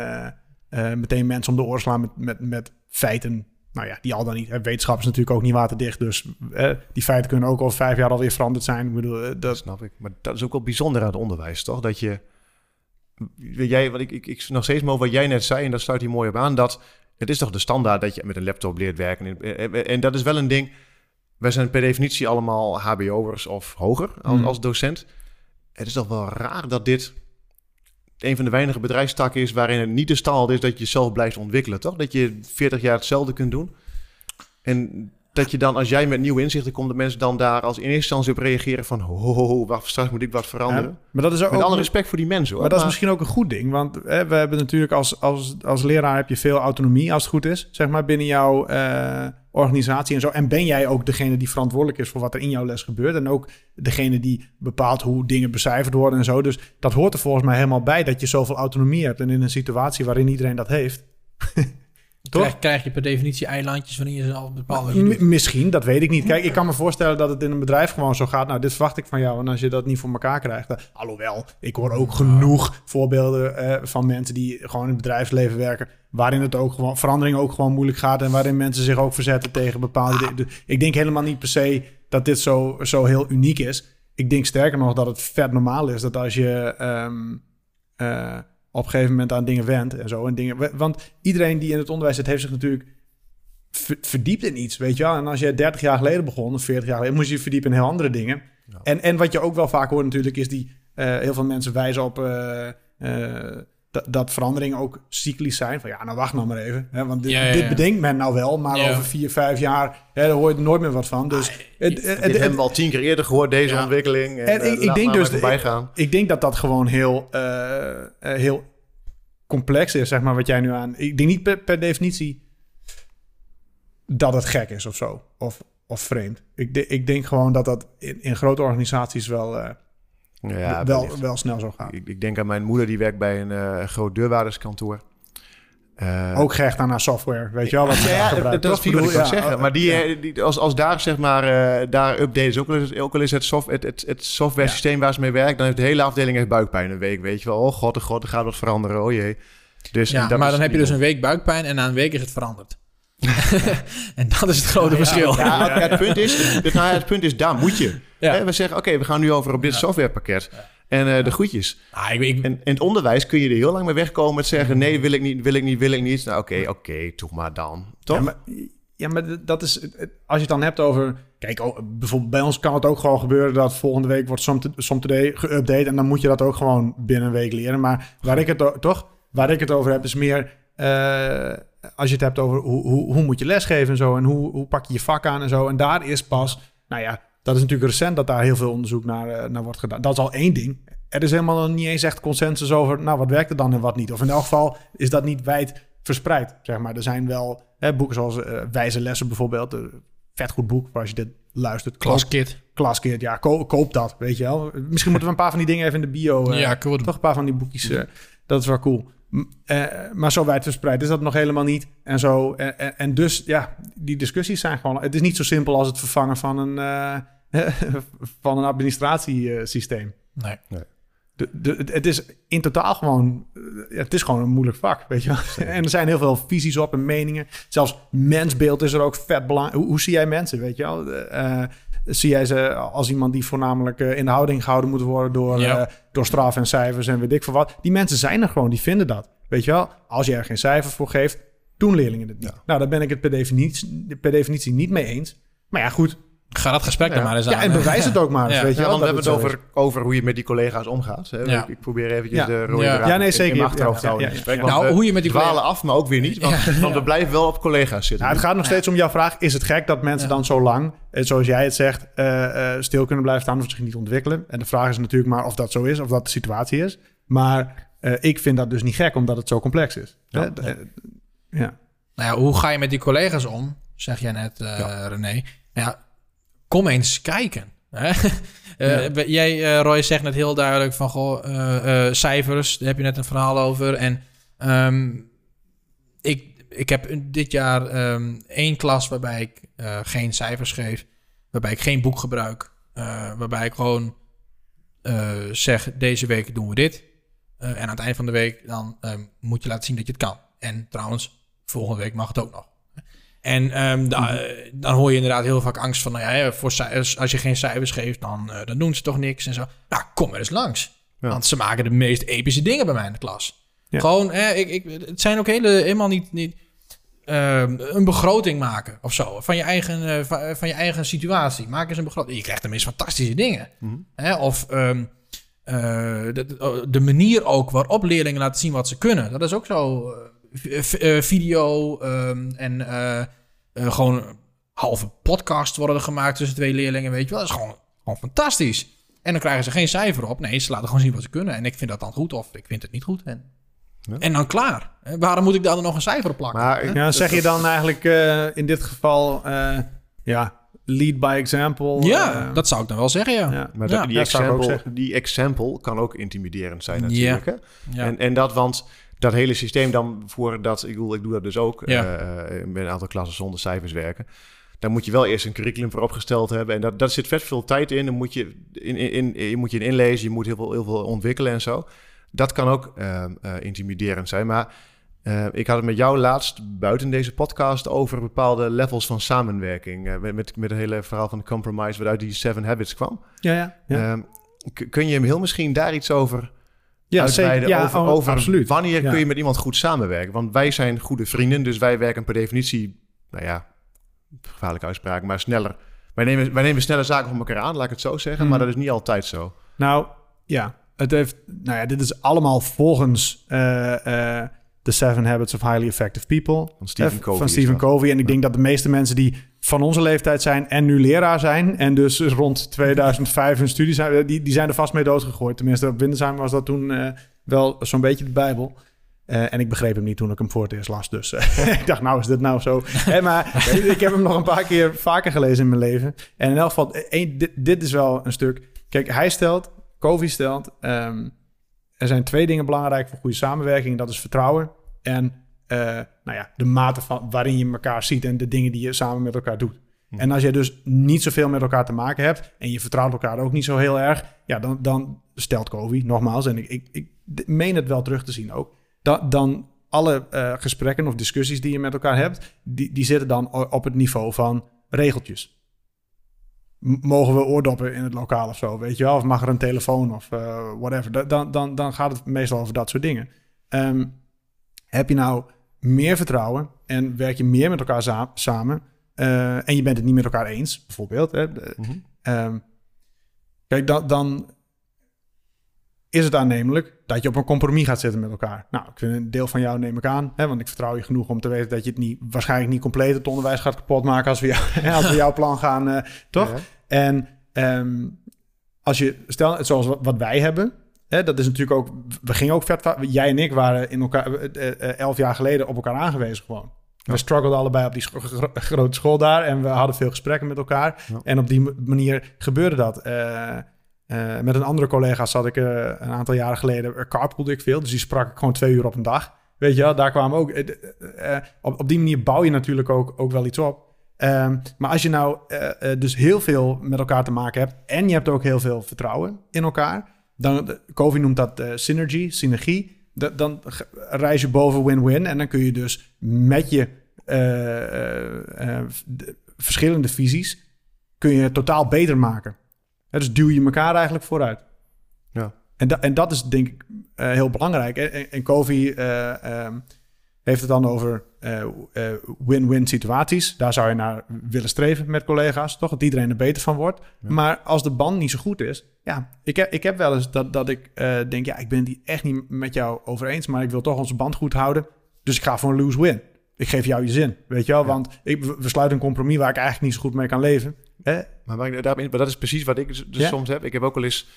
eh, eh, meteen mensen om de oren slaan met, met, met feiten nou ja, die al dan niet. hè, Wetenschap is natuurlijk ook niet waterdicht. Dus eh, die feiten kunnen ook over vijf jaar alweer veranderd zijn. Ik bedoel, eh, Dat dat, snap ik. Maar dat is ook wel bijzonder aan het onderwijs, toch? Dat je... Jij, wat ik, ik, ik nog steeds maar wat jij net zei, en daar sluit hij mooi op aan, dat het is toch de standaard dat je met een laptop leert werken. En, en, en dat is wel een ding. wij zijn per definitie allemaal HBO'ers of hoger als, Hmm. als docent. Het is toch wel raar dat dit een van de weinige bedrijfstakken is waarin het niet de standaard is dat je jezelf blijft ontwikkelen, toch? Dat je 40 jaar hetzelfde kunt doen. En dat je dan, als jij met nieuwe inzichten komt, de mensen dan daar als in eerste instantie op reageren van, ho, ho, ho, wacht, straks moet ik wat veranderen. Ja, maar dat is ook Met alle respect voor die mensen, hoor. Maar dat is misschien ook een goed ding. Want hè, we hebben natuurlijk als, als, als leraar heb je veel autonomie als het goed is. Zeg maar binnen jouw eh, organisatie en zo. En ben jij ook degene die verantwoordelijk is voor wat er in jouw les gebeurt. En ook degene die bepaalt hoe dingen becijferd worden en zo. Dus dat hoort er volgens mij helemaal bij dat je zoveel autonomie hebt. En in een situatie waarin iedereen dat heeft. Toch? Krijg, krijg je per definitie eilandjes waarin je je doet. M- misschien, dat weet ik niet. Kijk, ik kan me voorstellen dat het in een bedrijf gewoon zo gaat. Nou, dit verwacht ik van jou. En als je dat niet voor elkaar krijgt. Dan, alhoewel, ik hoor ook genoeg voorbeelden eh, van mensen die gewoon in het bedrijfsleven werken. Waarin het ook gewoon, verandering ook gewoon moeilijk gaat. En waarin mensen zich ook verzetten tegen bepaalde dingen. Dus Ik denk helemaal niet per se dat dit zo, zo heel uniek is. Ik denk sterker nog dat het vet normaal is dat als je ehm, eh, op een gegeven moment aan dingen went en zo. En dingen, want iedereen die in het onderwijs zit, heeft zich natuurlijk ver- verdiept in iets, weet je wel. En als je 30 jaar geleden begon, of 40 jaar geleden, moest je je verdiepen in heel andere dingen. En, en wat je ook wel vaak hoort natuurlijk, is die eh, heel veel mensen wijzen op eh, eh, dat, dat veranderingen ook cyclisch zijn. Van ja, nou wacht nou maar even. Hè, want dit, Ja, ja, dit bedenkt men nou wel, maar Ja. over vier, vijf jaar hè, daar hoor je er nooit meer wat van. Dus het, het, Dit het- hebben we al tien keer eerder gehoord, deze Ja. ontwikkeling. En, En eh, ik- ik laat denk maar dus- ik denk dat dat gewoon heel, eh, eh, heel complex is, zeg maar, wat jij nu aan... Ik denk niet per, per definitie dat het gek is of zo, of, of vreemd. Ik, de- ik denk gewoon dat dat in, in grote organisaties wel, eh, Ja, wel, wellicht. wel snel zo gaat. Ik, ik denk aan mijn moeder, die werkt bij een eh, groot deurwaarderskantoor. Eh, Ook gehecht aan haar software, weet je wel? Wat ze Ja, ja, dat, wat ik wil ja, zeggen. Maar die, ja. eh, die, als, als daar zeg maar, eh, daar updates, ook al is, ook al is het, soft, het, het, het software systeem waar ze mee werkt, dan heeft de hele afdeling heeft buikpijn een week, weet je wel. Oh god, oh god, er gaat wat veranderen, oh jee. Dus, Ja, maar dan heb je dus een week buikpijn en na een week is het veranderd. en dat is het grote verschil. Ja, het, punt is, het, nou ja, het punt is, daar moet je. Ja. Hè, we zeggen, oké, we gaan nu over op dit softwarepakket. En eh, de groetjes. Ah, ik, ik, En in het onderwijs kun je er heel lang mee wegkomen met zeggen... nee, wil ik niet, wil ik niet, wil ik niet. Nou, oké, oké, toch maar dan. Toch? Ja, maar, ja, maar dat is... Als je het dan hebt over... Kijk, oh, bijvoorbeeld bij ons kan het ook gewoon gebeuren... dat volgende week wordt SomToday geüpdate... en dan moet je dat ook gewoon binnen een week leren. Maar waar ik het, toch? Waar ik het over heb is meer... eh, als je het hebt over hoe, hoe, hoe moet je lesgeven en zo... en hoe, hoe pak je je vak aan en zo. En daar is pas... Nou ja, dat is natuurlijk recent dat daar heel veel onderzoek naar, eh, naar wordt gedaan. Dat is al één ding. Er is helemaal niet eens echt consensus over... nou, wat werkt er dan en wat niet. Of in elk geval is dat niet wijd verspreid, zeg maar. Er zijn wel hè, boeken zoals eh, Wijze Lessen bijvoorbeeld. Een vet goed boek voor als je dit luistert. Klaskit. Klaskit, ja, ko- koop dat, weet je wel. Misschien moeten we een paar van die dingen even in de bio... eh, Ja, cool. toch een paar van die boekjes. eh, dat is wel cool. Eh, maar zo wijd verspreid is dat nog helemaal niet. En, zo, en, en, en dus, ja, die discussies zijn gewoon... Het is niet zo simpel als het vervangen van een, eh, van een administratiesysteem. Nee. De, de, het- is in totaal gewoon... eh, ja, Het is gewoon een moeilijk vak, weet je wel. En er zijn heel veel visies op en meningen. Zelfs mensbeeld is er ook vet belangrijk. Hoe, hoe zie jij mensen, weet je wel? Zie jij ze als iemand die voornamelijk eh, in de houding gehouden moet worden... door, Ja. eh, door straf en cijfers en weet ik veel wat. Die mensen zijn er gewoon, die vinden dat. Weet je wel? Als je er geen cijfers voor geeft, doen leerlingen het niet. Nou, daar ben ik het per definitie, per definitie niet mee eens. Maar ja, goed. Ga dat gesprek er maar eens aan. Ja, en bewijs het ook maar eens, Ja. weet je Ja, wel. want we hebben het over, over hoe je met die collega's omgaat. Hè? Ja. Ik, ik probeer eventjes Ja. de rode Ja. nee, in- zeker. in mijn achterhoofd te Ja, houden. ja, in het ja, gesprek. Nou, hoe je met die dwalen af, maar ook weer niet. Want, want we blijven wel op collega's zitten. Nou, het gaat nog steeds om jouw vraag. Is het gek dat mensen dan zo lang, eh, zoals jij het zegt, eh, eh, stil kunnen blijven staan of zich niet ontwikkelen? En de vraag is natuurlijk maar of dat zo is, of dat de situatie is. Maar eh, ik vind dat dus niet gek, omdat het zo complex is. Ja. Nou ja, hoe ga je met die collega's om? Zeg jij net, eh, René. Ja, kom eens kijken. Hè? Eh, Ja. Jij, eh, Roy, zegt net heel duidelijk van... Goh, eh, cijfers, daar heb je net een verhaal over. En ehm, ik, ik heb dit jaar ehm, één klas waarbij ik geen cijfers geef. Waarbij ik geen boek gebruik. waarbij ik gewoon zeg, deze week doen we dit. En aan het eind van de week dan ehm, moet je laten zien dat je het kan. En trouwens, volgende week mag het ook nog. En ehm, da- eh, dan hoor je inderdaad heel vaak angst van... Nou ja, voor cijfers, als je geen cijfers geeft, dan, eh, dan doen ze toch niks en zo. Nou, kom er eens langs. Ja. Want ze maken de meest epische dingen bij mij in de klas. Ja. Gewoon, eh, ik, ik, het zijn ook hele, helemaal niet... niet ehm, een begroting maken of zo. Van je eigen, eh, van, van je eigen situatie. Maak eens een begroting. Je krijgt de meest fantastische dingen. Mhm. Hè? Of ehm, eh, de, de- de manier ook waarop leerlingen laten zien wat ze kunnen. Dat is ook zo. Eh, eh, video ehm, en eh, eh, gewoon halve podcasts worden er gemaakt tussen twee leerlingen. Weet je wel, dat is gewoon, gewoon fantastisch. En dan krijgen ze geen cijfer op. Nee, ze laten gewoon zien wat ze kunnen. En ik vind dat dan goed of ik vind het niet goed. En, Ja. en dan klaar. Hè, Waarom moet ik daar dan nog een cijfer op plakken? Maar hè? zeg je dan eigenlijk eh, in dit geval, eh, ja, lead by example? ja, dat zou ik dan wel zeggen, ja. ja. Maar Ja, die, example, zeggen. die example kan ook intimiderend zijn natuurlijk. Hè? En, en dat, want dat hele systeem dan voor dat, ik bedoel, ik doe dat dus ook Ja. met een aantal klassen zonder cijfers werken. Daar moet je wel eerst een curriculum voor opgesteld hebben. En dat, daar zit vet veel tijd in. Dan moet je in, in, in, je moet je in inlezen, je moet heel veel, heel veel ontwikkelen en zo. Dat kan ook ehm, eh, intimiderend zijn. Maar ik had het met jou laatst buiten deze podcast over bepaalde levels van samenwerking. met, met, met het hele verhaal van de compromise, waaruit die Seven Habits kwam. ja, ja. ja. Ehm, kun je hem heel misschien daar iets over ja, zeker. Ja, over, oh, over absoluut. wanneer Ja. kun je met iemand goed samenwerken? Want wij zijn goede vrienden, dus wij werken per definitie, nou ja, gevaarlijke uitspraak, maar sneller. Wij nemen, wij nemen sneller zaken van elkaar aan, laat ik het zo zeggen, Mhm. maar dat is niet altijd zo. Nou, ja, het heeft, nou ja, dit is allemaal volgens eh, eh, The Seven Habits of Highly Effective People. Van Stephen Eh, Covey Van Stephen. Covey. En ik denk dat de meeste mensen die van onze leeftijd zijn en nu leraar zijn... en dus rond 2005 hun studie zijn, die, die zijn er vast mee doodgegooid. Tenminste, op Windesheim was dat toen eh, wel zo'n beetje de Bijbel. Eh, en ik begreep hem niet toen ik hem voor het eerst las. Dus ik dacht, nou is dit nou zo. Maar ik heb hem nog een paar keer vaker gelezen in mijn leven. En in elk geval, dit is wel een stuk... Kijk, hij stelt, Covey stelt... ehm, er zijn twee dingen belangrijk voor goede samenwerking. Dat is vertrouwen en eh, nou ja, de mate van waarin je elkaar ziet... en de dingen die je samen met elkaar doet. En als je dus niet zoveel met elkaar te maken hebt... en je vertrouwt elkaar ook niet zo heel erg... ja, dan, dan stelt Covey, nogmaals... en ik, ik, ik meen het wel terug te zien ook... dat dan alle eh, gesprekken of discussies die je met elkaar hebt... die, die zitten dan op het niveau van regeltjes. Mogen we oordoppen in het lokaal of zo, weet je wel? Of mag er een telefoon of eh, whatever. Da- Dan, dan, dan gaat het meestal over dat soort dingen. Ehm, heb je nou meer vertrouwen en werk je meer met elkaar za- samen... eh, en je bent het niet met elkaar eens, bijvoorbeeld... Hè, Mhm. Ehm, kijk, dan, dan is het aannemelijk dat je op een compromis gaat zitten met elkaar. Nou, ik vind een deel van jou neem ik aan, hè, want ik vertrouw je genoeg om te weten dat je het niet, waarschijnlijk niet compleet het onderwijs gaat kapot maken als we, jou, als we jouw plan gaan, eh, toch? Ja. En ehm, als je, stel, zoals wat wij hebben, hè, dat is natuurlijk ook, we gingen ook vet, jij en ik waren in elkaar, eh, elf jaar geleden op elkaar aangewezen gewoon. We struggleden allebei op die scho- grote school daar en we hadden veel gesprekken met elkaar. Ja. En op die manier gebeurde dat. Eh, met een andere collega zat ik een aantal jaren geleden, uh, carpoolde ik veel, dus die sprak ik gewoon twee uur op een dag. Weet je wel, daar kwamen ook, op, op die manier bouw je natuurlijk ook, ook wel iets op. Ehm, maar als je nou dus heel veel met elkaar te maken hebt en je hebt ook heel veel vertrouwen in elkaar, dan, Covey noemt dat eh, synergy, synergie, Da- dan reis je boven win-win en dan kun je dus met je eh, eh, eh, de- verschillende visies kun je het totaal beter maken. Dus duw je elkaar eigenlijk vooruit. Ja. En, da- en dat is denk ik eh, heel belangrijk. En, en- en Covey eh, ehm, heeft het dan over eh, eh, win-win situaties. Daar zou je naar willen streven met collega's, toch? Dat iedereen er beter van wordt. Maar als de band niet zo goed is... Ja, ik heb, ik heb wel eens dat, dat ik eh, denk... ja, ik ben het echt niet met jou over eens... maar ik wil toch onze band goed houden. Dus ik ga voor een lose-win. Ik geef jou je zin, weet je wel? Want ik, we sluiten een compromis waar ik eigenlijk niet zo goed mee kan leven. Hè? Maar, maar dat is precies wat ik dus dus Ja. soms heb. Ik heb ook wel eens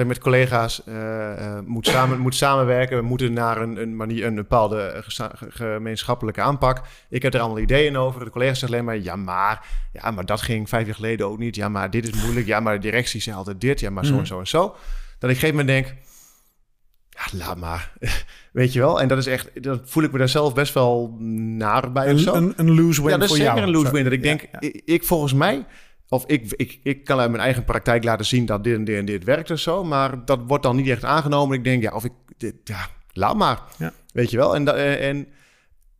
dat ik met collega's eh, eh, moet, samen, moet samenwerken. We moeten naar een, een manier, een bepaalde gemeenschappelijke aanpak. Ik heb er allemaal ideeën over. De collega's zeggen alleen maar, ja maar, ja, maar dat ging vijf jaar geleden ook niet. Ja, maar dit is moeilijk. Ja, maar de directie zei altijd dit. Ja, maar zo Mhm. en zo en zo. Dat ik op een gegeven moment denk, ja, laat maar. Weet je wel? En dat is echt, dan voel ik me daar zelf best wel naar bij of zo. Een, een, een lose-win Ja, dat is voor zeker jou. een lose win. Dat ik Ja, denk, ja. Ik, ik volgens mij, of ik, ik, ik kan uit mijn eigen praktijk laten zien dat dit en dit en dit werkt of zo, maar dat wordt dan niet echt aangenomen. Ik denk, ja, of ik, dit, ja, laat maar. Ja. Weet je wel? En, eh, en,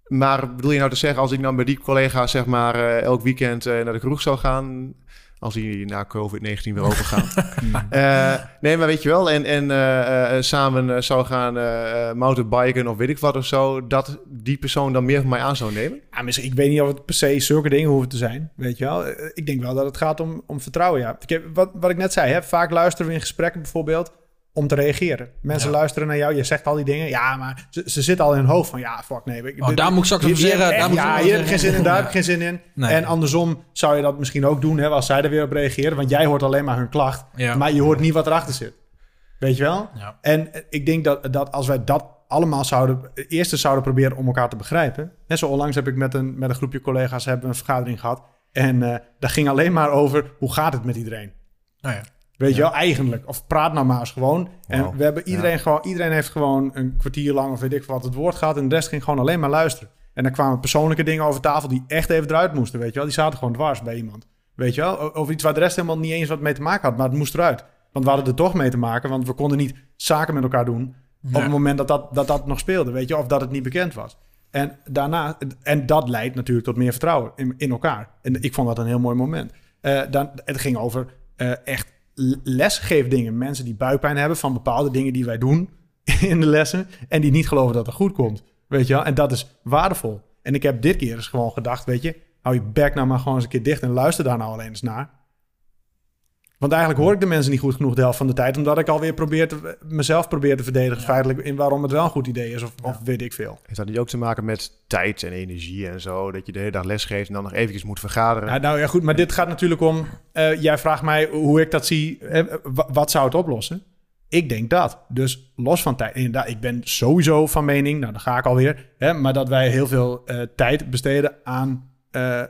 maar bedoel je nou te zeggen, als ik nou met die collega zeg maar eh, elk weekend eh, naar de kroeg zou gaan, Als die na COVID-19 weer open gaan. Eh, nee, maar weet je wel. En, en eh, eh, samen zou gaan mountainbiken of weet ik wat of zo. Dat die persoon dan meer van mij aan zou nemen. Ja, misschien, ik weet niet of het per se zulke dingen hoeven te zijn, weet je wel. Ik denk wel dat het gaat om, om vertrouwen, ja. Ik heb, wat, wat ik net zei, hè, vaak luisteren we in gesprekken bijvoorbeeld om te reageren. Mensen Ja. luisteren naar jou, je zegt al die dingen. Ja, maar ze, ze zitten al in hun hoofd van, ja, fuck nee. Oh, dit- daar moet ik straks hier heb zeggen. echt- ja, over hier heb ik geen zin in, daar heb ik geen zin in. Nee. En andersom zou je dat misschien ook doen, hè, als zij er weer op reageren. Want jij hoort alleen maar hun klacht, Ja. maar je hoort niet wat erachter zit. Weet je wel? Ja. En eh, ik denk dat, dat als wij dat allemaal zouden... Eerst zouden proberen om elkaar te begrijpen. En zo onlangs heb ik met een, met een groepje collega's hebben een vergadering gehad. En eh dat ging alleen maar over hoe gaat het met iedereen. Nou ja. Weet je wel, eigenlijk. Of praat nou maar eens gewoon. En we hebben iedereen gewoon... Iedereen heeft gewoon een kwartier lang of weet ik wat het woord gehad. En de rest ging gewoon alleen maar luisteren. En dan kwamen persoonlijke dingen over tafel die echt even eruit moesten. Weet je wel, die zaten gewoon dwars bij iemand. Weet je wel, over iets waar de rest helemaal niet eens wat mee te maken had. Maar het moest eruit. Want we hadden er toch mee te maken. Want we konden niet zaken met elkaar doen. Op het moment dat dat, dat dat nog speelde. Weet je, of dat het niet bekend was. En, daarna, en dat leidt natuurlijk tot meer vertrouwen in, in elkaar. En ik vond dat een heel mooi moment. Eh, dan, het ging over eh, echt lesgeefdingen. Mensen die buikpijn hebben van bepaalde dingen die wij doen in de lessen. En die niet geloven dat het goed komt. Weet je wel? En dat is waardevol. En ik heb dit keer eens gewoon gedacht, weet je... hou je bek nou maar gewoon eens een keer dicht en luister daar nou alleen eens naar. Want eigenlijk hoor ik de mensen niet goed genoeg de helft van de tijd... omdat ik alweer probeer te, mezelf probeer te verdedigen... feitelijk in waarom het wel een goed idee is of, of weet ik veel. Heeft dat niet ook te maken met tijd en energie en zo? Dat je de hele dag les geeft en dan nog eventjes moet vergaderen? Ja, nou ja, goed, maar dit gaat natuurlijk om... eh, jij vraagt mij hoe ik dat zie. eh, wa- wat zou het oplossen? Ik denk dat. Dus los van tijd. Inderdaad, ik ben sowieso van mening... Nou, dan ga ik alweer. Hè, maar dat wij heel veel eh, tijd besteden aan eh,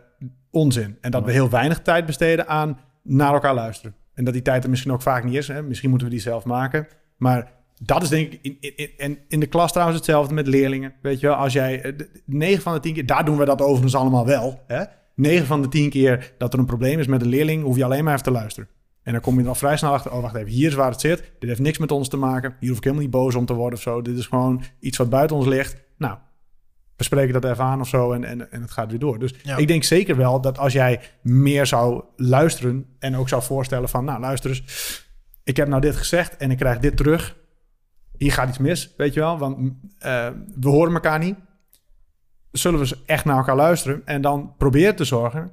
onzin. En dat we heel weinig tijd besteden aan naar elkaar luisteren. En dat die tijd er misschien ook vaak niet is. Hè? Misschien moeten we die zelf maken. Maar dat is denk ik... In, in, in, de klas trouwens hetzelfde met leerlingen. Weet je wel, als jij... eh, de- 9 van de 10 keer... Daar doen we dat overigens allemaal wel. Hè? 9 van de 10 keer dat er een probleem is met een leerling... hoef je alleen maar even te luisteren. En dan kom je al vrij snel achter... oh, wacht even, hier is waar het zit. Dit heeft niks met ons te maken. Hier hoef ik helemaal niet boos om te worden of zo. Dit is gewoon iets wat buiten ons ligt. Nou, we spreken dat even aan of zo en, en, en het gaat weer door. Dus Ja. ik denk zeker wel dat als jij meer zou luisteren... en ook zou voorstellen van... nou, luister eens, ik heb nou dit gezegd en ik krijg dit terug. Hier gaat iets mis, weet je wel. Want eh, we horen elkaar niet. Zullen we eens echt naar elkaar luisteren... en dan proberen te zorgen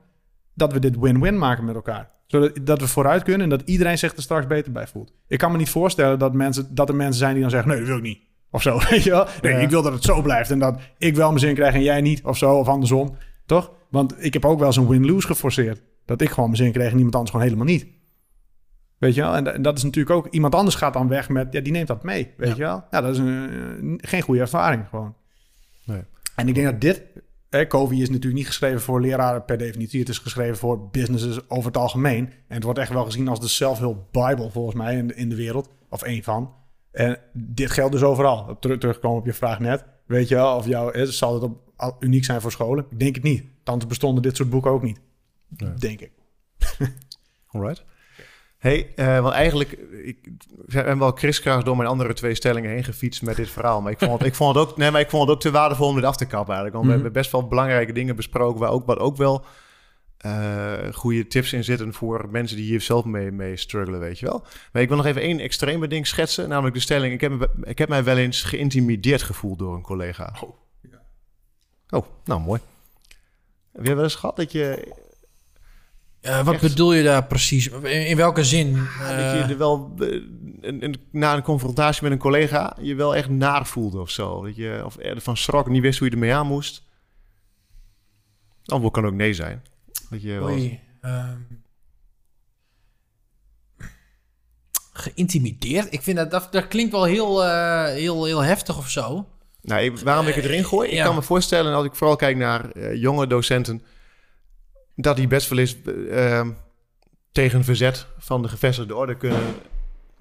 dat we dit win-win maken met elkaar. Zodat dat we vooruit kunnen en dat iedereen zich er straks beter bij voelt. Ik kan me niet voorstellen dat, mensen, dat er mensen zijn die dan zeggen... nee, dat wil ik niet. Of zo, weet je wel? Nee, Ja. ik wil dat het zo blijft en dat ik wel mijn zin krijg en jij niet. Of zo, of andersom. Toch? Want ik heb ook wel eens een win-lose geforceerd. Dat ik gewoon mijn zin kreeg en iemand anders gewoon helemaal niet. Weet je wel? En, en dat is natuurlijk ook... Iemand anders gaat dan weg met... Ja, die neemt dat mee. Weet Ja. je wel? Ja, dat is een, geen goede ervaring gewoon. Nee. En ik denk dat dit... Hè, COVID is natuurlijk niet geschreven voor leraren per definitie. Het is geschreven voor businesses over het algemeen. En het wordt echt wel gezien als de self-help bible volgens mij in de, in de wereld. Of één van. En dit geldt dus overal. Terug, terugkomen op je vraag net. Weet je wel, of jou, hè, zal het op, uniek zijn voor scholen? Ik denk het niet. Anders bestonden dit soort boeken ook niet. Nee. Denk ik. Alright. Hey, eh, want eigenlijk, ik ben wel kriskras door mijn andere twee stellingen heen gefietst met dit verhaal. Maar ik vond het, ik vond het, ook, nee, maar ik vond het ook te waardevol om dit af te kappen eigenlijk. Want Mhm. we hebben best wel belangrijke dingen besproken, waar ook, wat ook wel eh, goede tips in zitten voor mensen die hier zelf mee, mee struggelen, weet je wel. Maar ik wil nog even één extreme ding schetsen, namelijk de stelling, ik heb, ik heb mij wel eens geïntimideerd gevoeld door een collega. Oh, Oh, nou mooi. Heb jij wel eens gehad dat je Eh, wat Echt? bedoel je daar precies? In, in welke zin? Ja, dat Eh, je er wel eh, een, een- na een confrontatie met een collega je wel echt naar voelde of zo. Dat je of ervan schrok, niet wist hoe je ermee aan moest. Antwoord kan ook nee zijn. Dat je Oei, ehm, geïntimideerd? Ik vind dat, dat, dat klinkt wel heel, eh, heel, heel heftig of zo. nou, ik- waarom ik het erin gooi? Ik Ja. kan me voorstellen, als ik vooral kijk naar eh, jonge docenten, dat die best wel eens eh, ehm, tegen verzet van de gevestigde orde kunnen.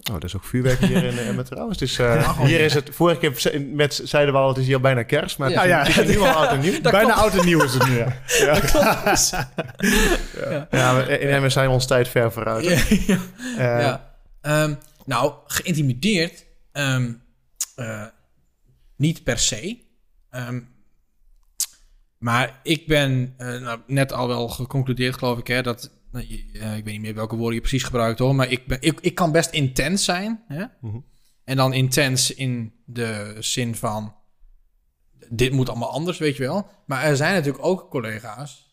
Oh, dat is ook vuurwerk hier in uh, met trouwens. Dus eh, hier is het. Vorige keer met zeiden we al, het is hier al bijna kerst, maar het is, Ja, ja. het is nu al oud en nieuw. Dat Bijna oud en nieuw is het nu, ja. Ja, we- in Emmen zijn we ons tijd ver vooruit. ja. Eh, ja. Ehm, nou, geïntimideerd. ehm, eh, niet per se. Ehm, maar ik ben eh, nou, net al wel geconcludeerd, geloof ik, hè, dat nou, eh, ik weet niet meer welke woorden je precies gebruikt hoor, maar ik, ben, ik, ik kan best intens zijn. Hè? Mhm. En dan intens in de zin van, dit moet allemaal anders, weet je wel. Maar er zijn natuurlijk ook collega's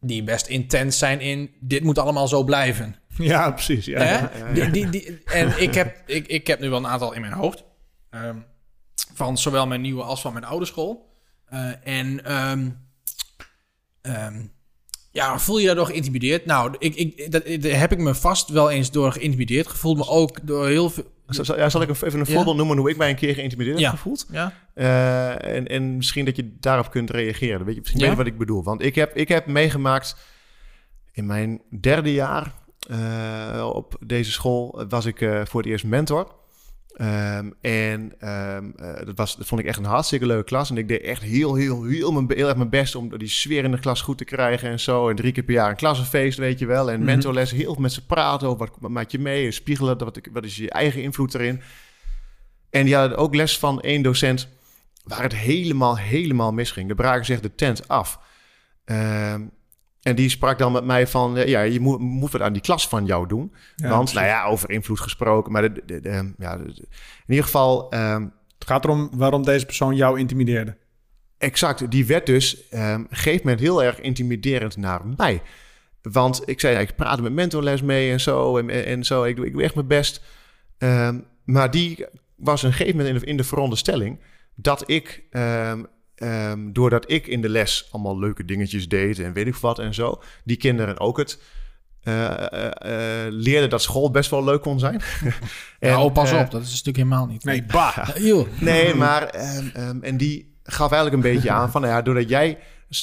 die best intens zijn in, dit moet allemaal zo blijven. Ja, precies. Ja, ja. Die, die, die, en ik heb, ik, ik heb nu wel een aantal in mijn hoofd. ehm, van zowel mijn nieuwe als van mijn oude school. Eh, en ehm, em, ja, voel je daardoor geïntimideerd? Nou, ik, ik, dat, daar heb ik me vast wel eens door geïntimideerd gevoeld. Maar ook door heel veel... Zal, ja, zal ik even een Ja. voorbeeld noemen hoe ik mij een keer geïntimideerd Ja. heb gevoeld? Ja? Eh, en, en misschien dat je daarop kunt reageren. Weet je, misschien weet je wat ik bedoel. Want ik heb, ik heb meegemaakt in mijn derde jaar eh, op deze school was ik eh, voor het eerst mentor. Ehm, en ehm, eh, dat, was, dat vond ik echt een hartstikke leuke klas. En ik deed echt heel, heel, heel, mijn, heel erg mijn best om die sfeer in de klas goed te krijgen en zo. En drie keer per jaar een klassenfeest, weet je wel. En Mhm. mentorles, heel veel met ze praten over wat, maak je mee, spiegelen, wat, wat is je eigen invloed erin. En die hadden ook les van één docent waar het helemaal, helemaal misging. De braken zich de tent af. Ehm, en die sprak dan met mij van, eh, ja, je moet, moet wat aan die klas van jou doen. Ja, Want, precies. nou ja, over invloed gesproken. Maar de, de- de- ja, in ieder geval, ehm, Het gaat erom waarom deze persoon jou intimideerde. exact, die werd dus ehm op een gegeven moment heel erg intimiderend naar mij. Want ik zei, ja, ik praat met mentorles mee en zo. En, en, zo, ik doe, ik doe echt mijn best. Ehm, maar die was een gegeven moment in de, in de veronderstelling dat ik, ehm, ehm, doordat ik in de les allemaal leuke dingetjes deed en weet ik wat en zo, die kinderen ook het eh, eh, eh, leerden dat school best wel leuk kon zijn. En, oh, pas op, dat is natuurlijk helemaal niet. Nee, bah. Nee, maar ehm, ehm, en die gaf eigenlijk een beetje aan van, nou ja, doordat jij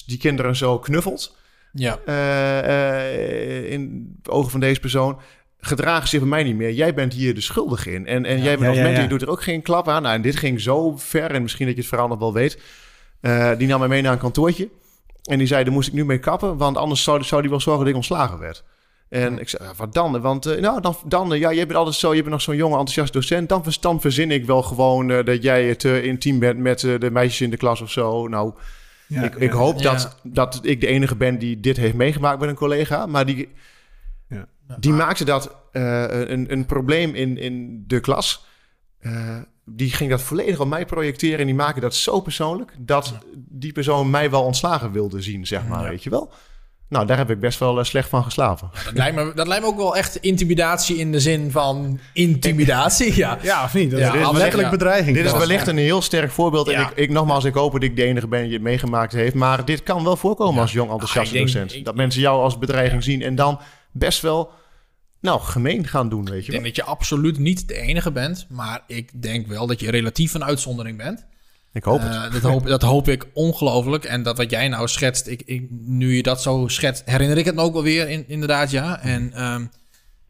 die kinderen zo knuffelt Ja. eh, eh, in de ogen van deze persoon, gedragen zich bij mij niet meer. Jij bent hier de schuldige in. En, en jij bent Ja, als ja, mentor, ja. je doet er ook geen klap aan. Nou, en dit ging zo ver, en misschien dat je het verhaal nog wel weet. Eh, die nam mij mee naar een kantoortje. En die zei, daar moest ik nu mee kappen, want anders zou, zou die wel zorgen dat ik ontslagen werd. En ik zei, wat dan? Want eh, nou, dan, dan eh, ja, jij bent altijd zo, je bent nog zo'n jonge, enthousiast docent. Dan, dan verzin ik wel gewoon dat jij het intiem bent met de meisjes in de klas of zo. Nou, Ja, ik, ik hoop Ja. dat, dat ik de enige ben die dit heeft meegemaakt met een collega. Maar die, Ja. die maakte dat een, een probleem in, in de klas. Die ging dat volledig op mij projecteren. En die maakte dat zo persoonlijk. Dat die persoon mij wel ontslagen wilde zien, zeg maar. Ja. Weet je wel? Nou, daar heb ik best wel eh, slecht van geslapen. Dat lijkt, me, dat lijkt me ook wel echt intimidatie in de zin van intimidatie. Ja. Ja, of niet? Dat Ja, is letterlijk ja. bedreiging. Dit is wellicht een heel sterk voorbeeld. Ja. En ik, ik, nogmaals, ik hoop dat ik de enige ben die het meegemaakt heeft. Maar dit kan wel voorkomen Ja. als jong enthousiaste Ah, denk- docent. ik- dat mensen jou als bedreiging zien en dan best wel, nou, gemeen gaan doen, weet Ik je denk wel. dat je absoluut niet de enige bent, maar ik denk wel dat je relatief een uitzondering bent. Ik hoop het. Eh, dat, hoop, dat hoop ik ongelooflijk. En dat wat jij nou schetst, ik, ik, nu je dat zo schetst, herinner ik het me ook wel weer, in, inderdaad, ja. En ehm,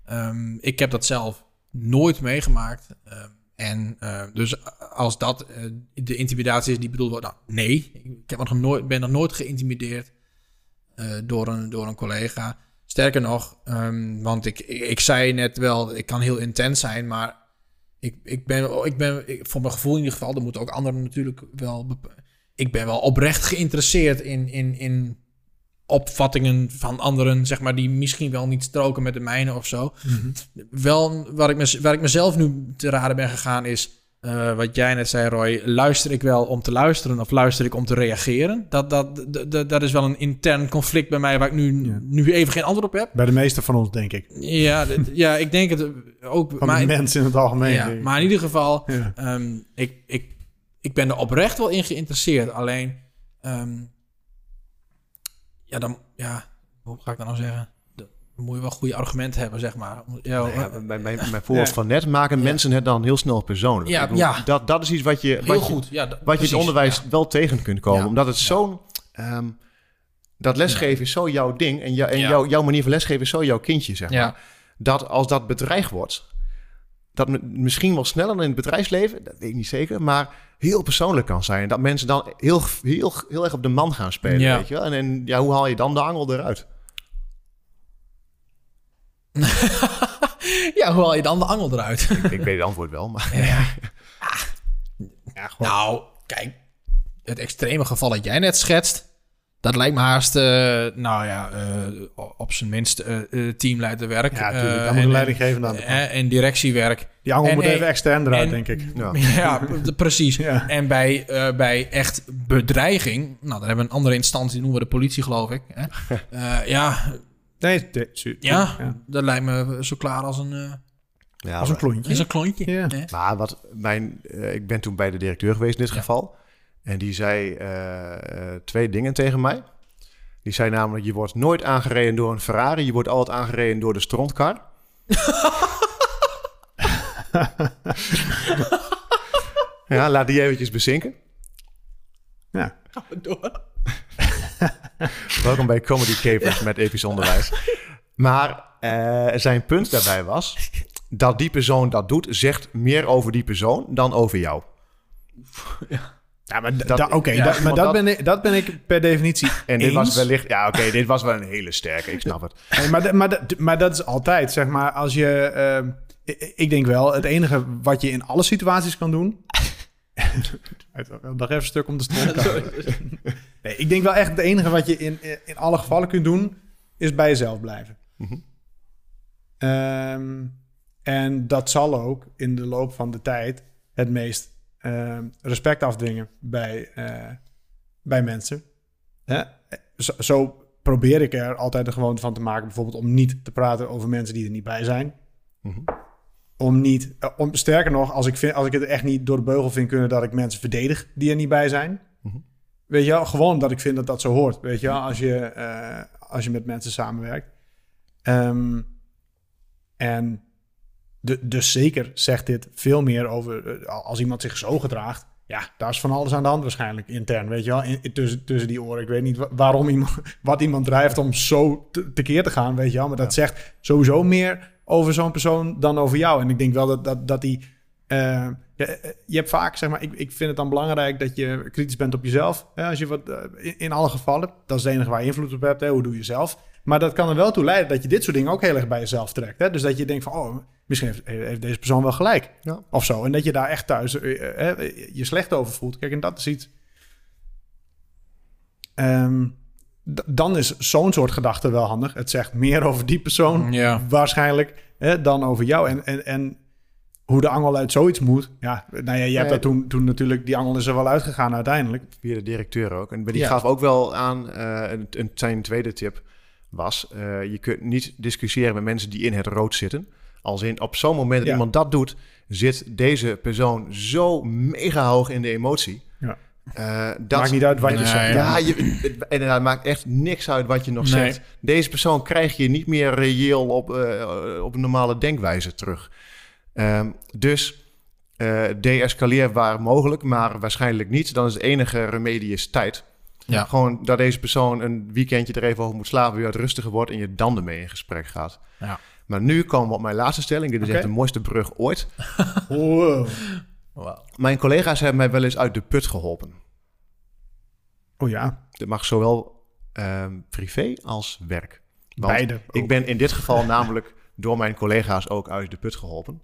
ehm, ik heb dat zelf nooit meegemaakt. Ehm, en eh, dus als dat eh, de intimidatie is die bedoeld wordt, nou nee, ik heb nog nooit, ben nog nooit geïntimideerd door, een, door een collega. Sterker nog, ehm, want ik, ik, ik zei net wel, ik kan heel intens zijn, maar ik, ik ben, ik ben ik, voor mijn gevoel in ieder geval, dat moeten ook anderen natuurlijk wel. Ik ben wel oprecht geïnteresseerd in, in, in opvattingen van anderen, zeg maar, die misschien wel niet stroken met de mijne of zo. Wel, waar ik, me, waar ik mezelf nu te raden ben gegaan is, eh, wat jij net zei, Roy, luister ik wel om te luisteren of luister ik om te reageren? Dat, dat, dat, dat, is wel een intern conflict bij mij waar ik nu, Ja. nu even geen antwoord op heb. Bij de meeste van ons, denk ik. Ja, ja ik denk het ook. Van maar, de mensen in het algemeen. ja, maar in ieder geval, Ja. Ehm, ik, ik, ik ben er oprecht wel in geïnteresseerd. Alleen, ehm, ja, dan, ja, hoe ga ik dat nou zeggen? Moet je wel goede argumenten hebben, zeg maar. Ja, Nou ja, bij, bij, bij voorbeeld Ja. van net maken Ja. mensen het dan heel snel persoonlijk. Ja, Ik bedoel, ja. Dat, dat is iets wat je, heel wat je, goed. Ja, dat- wat je in het onderwijs ja. wel tegen kunt komen. Ja. Omdat het Ja. zo'n... ehm, dat lesgeven is zo jouw ding. En, jou- en Ja. jouw, jouw manier van lesgeven is zo jouw kindje, zeg maar. Dat als dat bedreigd wordt, dat misschien wel sneller in het bedrijfsleven, dat weet ik niet zeker, maar heel persoonlijk kan zijn. Dat mensen dan heel, heel, heel erg op de man gaan spelen, Ja. weet je wel. En, en ja, hoe haal je dan de angel eruit? ja, hoe haal je dan de angel eruit? ik, ik weet het antwoord wel, maar... ja. Nou, kijk, het extreme geval dat jij net schetst, Dat lijkt me haast, eh, nou ja, eh, op zijn minst eh eh, teamleiderwerk. Ja, tuurlijk. eh, Daar moet en- leidinggevende aan. eh, en directiewerk. Die angel en- moet en- even extern eruit, en- denk ik. Ja. Ja, precies. Ja. En bij, bij echt bedreiging, nou, dan hebben we een andere instantie, noemen we de politie, geloof ik. Hè? Ja, Nee, ja, ja. dat lijkt me zo klaar als een, eh Ja, Als een klontje. als een klontje. Ja. Maar wat mijn, eh, ik ben toen bij de directeur geweest in dit Ja. geval. En die zei eh, twee dingen tegen mij. Die zei namelijk, je wordt nooit aangereden door een Ferrari. Je wordt altijd aangereden door de strontkar. ja, laat die eventjes bezinken. Ja. Welkom bij Comedy Capers met episch onderwijs. Maar eh, zijn punt daarbij was... dat die persoon dat doet, zegt meer over die persoon dan over jou. Ja, maar, Dat- da- oké, ja, da- maar dat, dat- ben ik, dat ben ik per definitie En dit eens. was wellicht... Ja, oké, dit was wel een hele sterke. Ik snap het. Nee, maar, maar, maar dat is altijd, zeg maar, als je... ehm, ik, ik denk wel, het enige wat je in alle situaties kan doen... Nog even een stuk om de stroom Nee, ik denk wel echt het enige wat je in, in alle gevallen kunt doen... is bij jezelf blijven. Mhm. Ehm, en dat zal ook in de loop van de tijd het meest ehm, respect afdwingen bij, eh, bij mensen. Hè? Zo, zo probeer ik er altijd de gewoonte van te maken, bijvoorbeeld om niet te praten over mensen die er niet bij zijn. Mhm. Om niet, eh, om, sterker nog, als ik, vind, als ik het echt niet door de beugel vind kunnen dat ik mensen verdedig die er niet bij zijn. Mhm. Weet je wel, gewoon omdat ik vind dat dat zo hoort. Weet je wel, als je, eh, als je met mensen samenwerkt. Ehm, en de, dus zeker zegt dit veel meer over eh, als iemand zich zo gedraagt. Ja, daar is van alles aan de hand waarschijnlijk intern, weet je wel. In, in- tussen, tussen die oren. Ik weet niet wa- waarom iemand, wat iemand drijft om zo te, tekeer te gaan, weet je wel. Maar dat zegt sowieso meer over zo'n persoon dan over jou. En ik denk wel dat, dat, dat die... eh, eh, je hebt vaak, zeg maar, ik, ik vind het dan belangrijk dat je kritisch bent op jezelf. Hè, als je wat, eh, in, in alle gevallen, dat is het enige waar je invloed op hebt. Hè, hoe doe je zelf? Maar dat kan er wel toe leiden dat je dit soort dingen ook heel erg bij jezelf trekt. Hè? Dus dat je denkt van, oh, misschien heeft, heeft deze persoon wel gelijk. Ja. Of zo. En dat je daar echt thuis je slecht over voelt. Kijk, en dat is iets... Ehm, d- dan is zo'n soort gedachte wel handig. Het zegt meer over die persoon Ja. waarschijnlijk hè, dan over jou. En, en, en hoe de angel uit zoiets moet. Ja, nou ja, je hebt Nee, dat toen, toen natuurlijk... Die angel is er wel uitgegaan uiteindelijk. Via de directeur ook. En die Ja. gaf ook wel aan, eh, een, een, zijn tweede tip was... eh, je kunt niet discussiëren met mensen die in het rood zitten. Als in, op zo'n moment dat Ja. iemand dat doet... zit deze persoon zo mega hoog in de emotie. Eh, dat, Maakt niet uit wat je zegt. Ja, je, het, en het maakt echt niks uit wat je nog Nee. zegt. Deze persoon krijg je niet meer reëel op, eh, op een normale denkwijze terug. Ehm, dus eh deescaleer waar mogelijk, maar waarschijnlijk niet. Dan is het enige remedie is tijd. Ja. Gewoon dat deze persoon een weekendje er even over moet slapen, weer wat rustiger wordt en je dan ermee in gesprek gaat. Ja. Maar nu komen we op mijn laatste stelling. Dit is echt de mooiste brug ooit. Wow. Mijn collega's hebben mij wel eens uit de put geholpen. Oh ja, Dat mag zowel ehm, privé als werk. Want beide. Ik ben in dit geval namelijk door mijn collega's ook uit de put geholpen.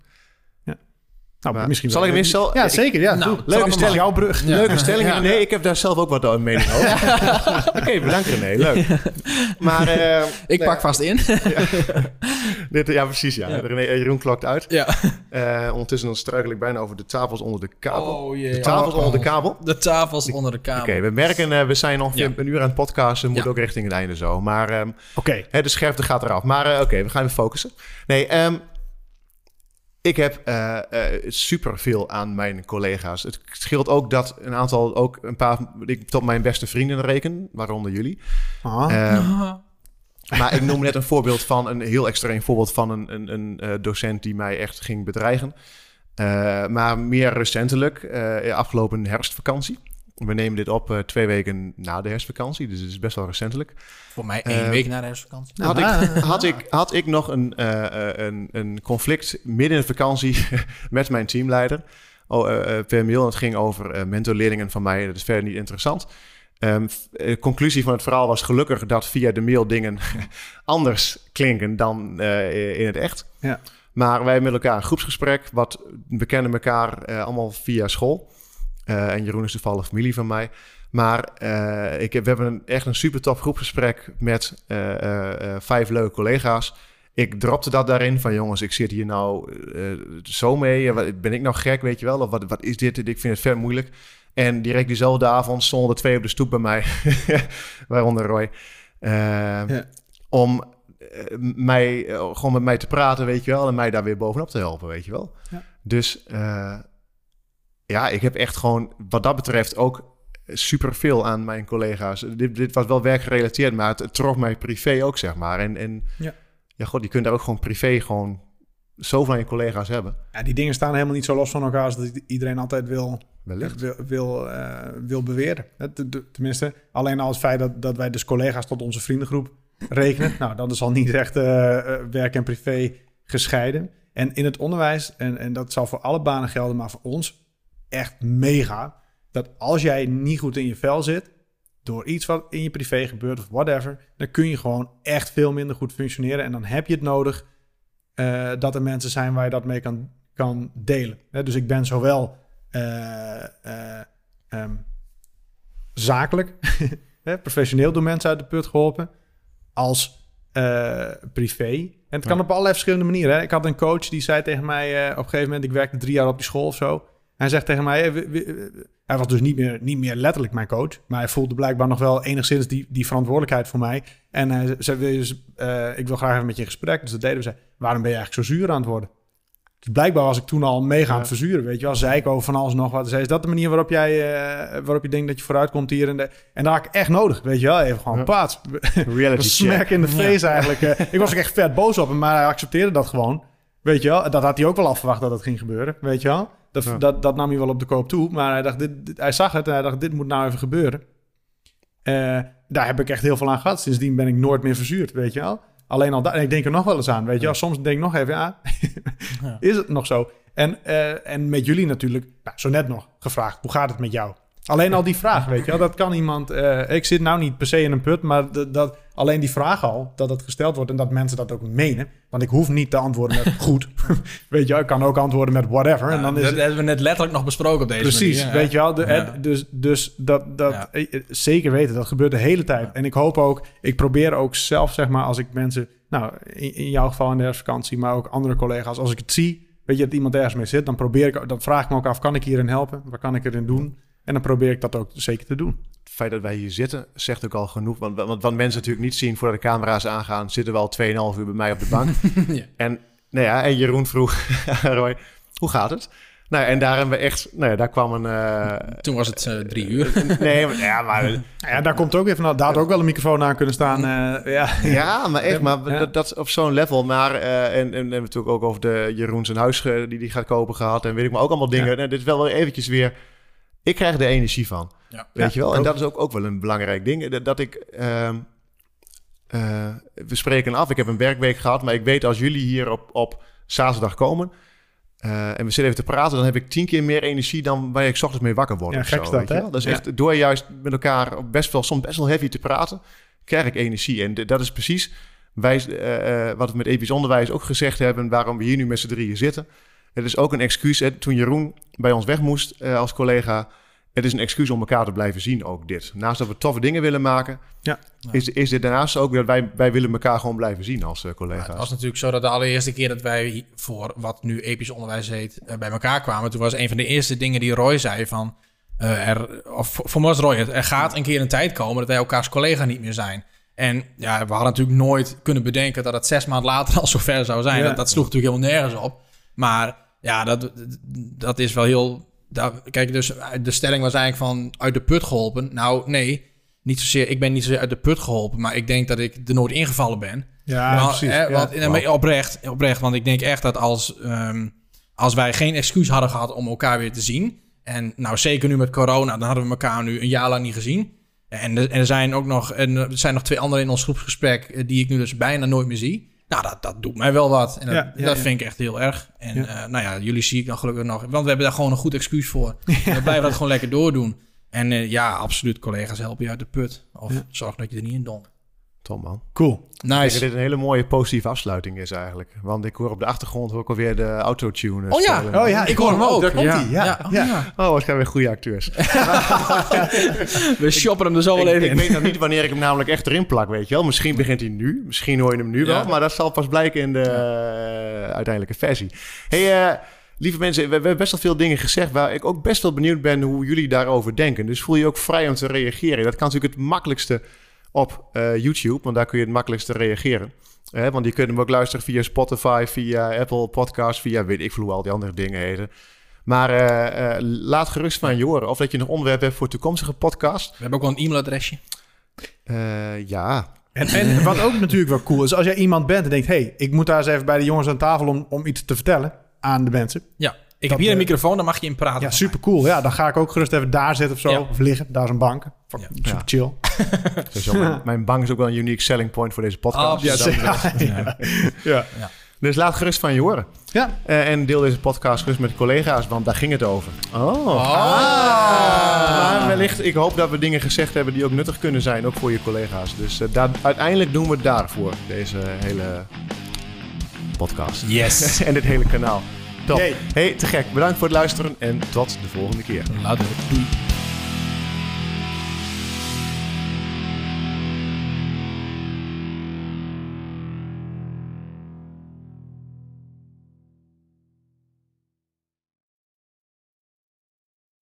Nou, maar misschien zal wel. ik hem eens Ja, ik- zeker. Ja, Nou, leuke stelling. Jouw brug. Ja. Leuke stelling. Ja. Nee, ik heb daar zelf ook wat een mening over. Oké, bedankt René. Leuk. Maar eh, Ik nee, pak vast in. dit, ja, precies. Ja. Ja. René, eh, Jeroen klokt uit. ja. Eh, ondertussen dan struikel ik bijna over de tafels onder de kabel. Oh jee. de tafels Oh, onder de oh. kabel. De tafels onder de Oké, kamer. we merken, eh, we zijn ongeveer Ja. een uur aan het podcasten. Moet Ja. ook richting het einde zo. Maar ehm, Oké. Hè, de scherpte gaat eraf. Maar eh, oké, we gaan even focussen. Nee, ehm, ik heb eh super veel aan mijn collega's. Het scheelt ook dat een aantal, ook een paar, ik tot mijn beste vrienden reken, waaronder jullie. Ah. Ehm, Ah. maar ik noem net een voorbeeld van een heel extreem voorbeeld van een, een, een eh, docent die mij echt ging bedreigen. Eh, maar meer recentelijk, eh, afgelopen herfstvakantie. We nemen dit op eh, twee weken na de herfstvakantie, dus het is best wel recentelijk. Voor mij één Eh, week na de herfstvakantie. Had ik, had, ik, had ik nog een, eh, eh, een, een conflict midden in de vakantie met mijn teamleider oh, eh, eh, per mail. Het ging over eh mentorleerlingen van mij. Dat is verder niet interessant. Ehm, de conclusie van het verhaal was gelukkig dat via de mail dingen anders klinken dan eh, in het echt. Ja. Maar wij hebben met elkaar een groepsgesprek. Wat, we kennen elkaar eh, allemaal via school. Eh, en Jeroen is toevallig familie van mij. Maar eh, ik heb, we hebben een, echt een super tof groepsgesprek met eh, vijf leuke collega's. Ik dropte dat daarin van jongens, ik zit hier nou zo mee. Ben ik nou gek, weet je wel? Of wat, wat is dit? Ik vind het ver moeilijk. En direct diezelfde avond stonden er twee op de stoep bij mij, waaronder Roy. Ja. Om mij, gewoon met mij te praten, weet je wel. En mij daar weer bovenop te helpen, weet je wel. Ja. Dus ja, ik heb echt gewoon wat dat betreft ook superveel aan mijn collega's. Dit, dit was wel werkgerelateerd, maar het, trok mij privé ook, zeg maar. En, en Ja. ja, god, je kunt daar ook gewoon privé gewoon zoveel aan je collega's hebben. Ja, die dingen staan helemaal niet zo los van elkaar als dat iedereen altijd wil, Wellicht. wil, wil, eh, wil beweren. Tenminste, alleen al het feit dat, dat wij dus collega's tot onze vriendengroep rekenen. nou, dat is al niet echt eh, eh, werk en privé gescheiden. En in het onderwijs, en, en dat zal voor alle banen gelden, maar voor ons echt mega. Dat als jij niet goed in je vel zit, door iets wat in je privé gebeurt of whatever, dan kun je gewoon echt veel minder goed functioneren. En dan heb je het nodig eh, dat er mensen zijn waar je dat mee kan, kan delen. Hè, dus ik ben zowel eh, eh, ehm, zakelijk, hè, professioneel door mensen uit de put geholpen, als privé. En het kan Ja. op allerlei verschillende manieren. Hè. Ik had een coach die zei tegen mij op een gegeven moment, ik werkte drie jaar op die school of zo. Hij zegt tegen mij, eh, hij was dus niet meer, niet meer letterlijk mijn coach, maar hij voelde blijkbaar nog wel enigszins die, die verantwoordelijkheid voor mij. En hij zei, wil je dus, eh, ik wil graag even met je in gesprek. Dus dat deden we. Zei, waarom ben je eigenlijk zo zuur aan het worden? Dus blijkbaar was ik toen al mega aan het Ja. verzuren, weet je wel. Zei ik over van alles nog wat. Zei, is dat de manier waarop jij, eh, waarop je denkt dat je vooruit komt hier? En, de, en daar had ik echt nodig, weet je wel. Even gewoon Ja. paats. Reality smack check. in de face eigenlijk. eh. ik was ook echt vet boos op hem, maar hij accepteerde dat gewoon. Weet je wel, dat had hij ook wel afverwacht dat dat ging gebeuren, weet je wel. Dat, Ja. dat, dat nam hij wel op de koop toe, maar hij, dacht, dit, dit- hij zag het en hij dacht, dit moet nou even gebeuren. Eh, daar heb ik echt heel veel aan gehad. Sindsdien ben ik nooit meer verzuurd, weet je wel. Alleen al dat, en ik denk er nog wel eens aan, weet je wel. Soms denk ik nog even, ja, Ja. is het nog zo? En, eh, en met jullie natuurlijk, nou, zo net nog gevraagd, hoe gaat het met jou? Alleen al die vraag, weet je wel, dat kan iemand... eh, ik zit nou niet per se in een put, maar dat, dat, alleen die vraag al, dat het gesteld wordt en dat mensen dat ook menen. Want ik hoef niet te antwoorden met goed. weet je wel, ik kan ook antwoorden met whatever. en dan is dat het, hebben we net letterlijk nog besproken op deze Precies, manier. weet je wel. De, Ja. het- dus dus dat, dat Ja. eh, eh, zeker weten, dat gebeurt de hele tijd. En ik hoop ook, ik probeer ook zelf, zeg maar, als ik mensen, nou, in, in jouw geval in de herfstvakantie, maar ook andere collega's, als ik het zie, weet je, dat iemand ergens mee zit, dan probeer ik, dan vraag ik me ook af, kan ik hierin helpen? Wat kan ik erin doen? En dan probeer ik dat ook zeker te doen. Het feit dat wij hier zitten zegt ook al genoeg. Want, want wat mensen natuurlijk niet zien voordat de camera's aangaan, zitten we al 2,5 uur bij mij op de bank. Ja. En, nou ja, en Jeroen vroeg, Roy, hoe gaat het? Nou, en daar hebben we echt, nou ja, daar kwam een... eh, Toen was het eh, drie uur. nee, maar, ja, maar, ja, daar komt ook even, nou, daar had ook wel een microfoon aan kunnen staan. eh, ja. ja, maar echt, maar Ja. dat, dat is op zo'n level. Maar, eh, en, en, en we hebben natuurlijk ook over de Jeroen zijn huis eh, die die gaat kopen gehad. En weet ik maar ook allemaal dingen. Ja. Nou, dit is wel weer eventjes weer, ik krijg er energie van. Ja. Weet Ja, je wel? En dat is ook, ook wel een belangrijk ding. Dat, dat ik. ehm, eh, we spreken af. Ik heb een werkweek gehad. Maar ik weet als jullie hier op, op zaterdag komen. eh, en we zitten even te praten. Dan heb ik tien keer meer energie dan waar ik 's ochtends mee wakker word. Ja, of gek zo, dat, hè? Dat is Ja. echt door juist met elkaar best wel, soms best wel heavy te praten. krijg ik energie. En dat is precies wij, eh, eh, wat we met episch onderwijs ook gezegd hebben. waarom we hier nu met z'n drieën zitten. Het is ook een excuus. Hè, toen Jeroen bij ons weg moest eh, als collega. Het is een excuus om elkaar te blijven zien, ook dit. Naast dat we toffe dingen willen maken, Ja. is, is dit daarnaast ook dat wij, wij willen elkaar gewoon blijven zien als eh, collega's. het was natuurlijk zo dat de allereerste keer dat wij voor wat nu episch onderwijs heet, eh, bij elkaar kwamen. Toen was een van de eerste dingen die Roy zei van, eh, er, of voor mij was Roy het, er gaat een keer een tijd komen dat wij elkaars collega niet meer zijn. En ja, we hadden natuurlijk nooit kunnen bedenken dat het zes maanden later al zover zou zijn. Ja. Dat, dat sloeg natuurlijk helemaal nergens op. Maar ja, dat, dat is wel heel... daar- kijk, dus de stelling was eigenlijk van uit de put geholpen. Nou, nee, niet zozeer, ik ben niet zozeer uit de put geholpen, maar ik denk dat ik er nooit ingevallen ben. Ja, Want, precies. hè, want, oprecht, oprecht, want ik denk echt dat als, ehm, als wij geen excuus hadden gehad om elkaar weer te zien, en nou zeker nu met corona, dan hadden we elkaar nu een jaar lang niet gezien. En er, en er zijn ook nog, en er zijn nog twee anderen in ons groepsgesprek eh, die ik nu dus bijna nooit meer zie. Nou, dat, dat doet mij wel wat. En dat, Ja, ja, dat ja. vind ik echt heel erg. En eh, nou ja, jullie zie ik dan gelukkig nog. Want we hebben daar gewoon een goed excuus voor. En we blijven dat gewoon lekker doordoen. En eh, ja, absoluut, collega's helpen je uit de put. Of zorg dat je er niet in dom. Tom man. Cool. Ik denk Nice. dat dit een hele mooie positieve afsluiting is eigenlijk. Want ik hoor op de achtergrond ook alweer de autotune Oh ja. spelen. Oh ja, Ik hoor hem ook. Daar komt Ja. hij. Ja. Ja. Oh, Ja. ja. Oh, wat zijn weer goede acteurs. We shoppen hem er zo wel ik, even ik in. weet nog niet wanneer ik hem namelijk echt erin plak, weet je wel. Misschien begint hij nu, misschien hoor je hem nu wel. Maar dat zal pas blijken in de eh, uiteindelijke versie. hey, eh, lieve mensen, we, we hebben best wel veel dingen gezegd... waar ik ook best wel benieuwd ben hoe jullie daarover denken. Dus voel je ook vrij om te reageren. Dat kan natuurlijk het makkelijkste op eh, YouTube, want daar kun je het makkelijkste reageren. Hè, want je kunt hem ook luisteren via Spotify, via Apple Podcasts, via weet ik veel hoe al die andere dingen heten. Maar eh, eh, laat gerust van je horen. Of dat je nog onderwerp hebt voor toekomstige podcast. We hebben ook wel een e-mailadresje. Eh, ja, En, en wat ook natuurlijk wel cool is, als jij iemand bent en denkt... hey, ik moet daar eens even bij de jongens aan tafel om, om iets te vertellen aan de mensen. Ja. Ik Dat, heb hier een eh, microfoon, dan mag je in praten. Ja, super cool. Ja, dan ga ik ook gerust even daar zitten of zo. Ja. Of liggen, daar is een bank. Fuck, Ja. Super Ja. chill. sowieso, mijn, mijn bank is ook wel een unique selling point voor deze podcast. Oh, ja, Dus Ja. ja. Dus laat gerust van je horen. ja. Eh, en deel deze podcast gerust met collega's, want daar ging het over. Oh. Ah. Maar wellicht, ik hoop dat we dingen gezegd hebben die ook nuttig kunnen zijn, ook voor je collega's. Dus eh, daar, uiteindelijk doen we het daarvoor, deze hele podcast. Yes. en dit hele kanaal. Top. Hey, te gek. Bedankt voor het luisteren en tot de volgende keer. Later. Doei.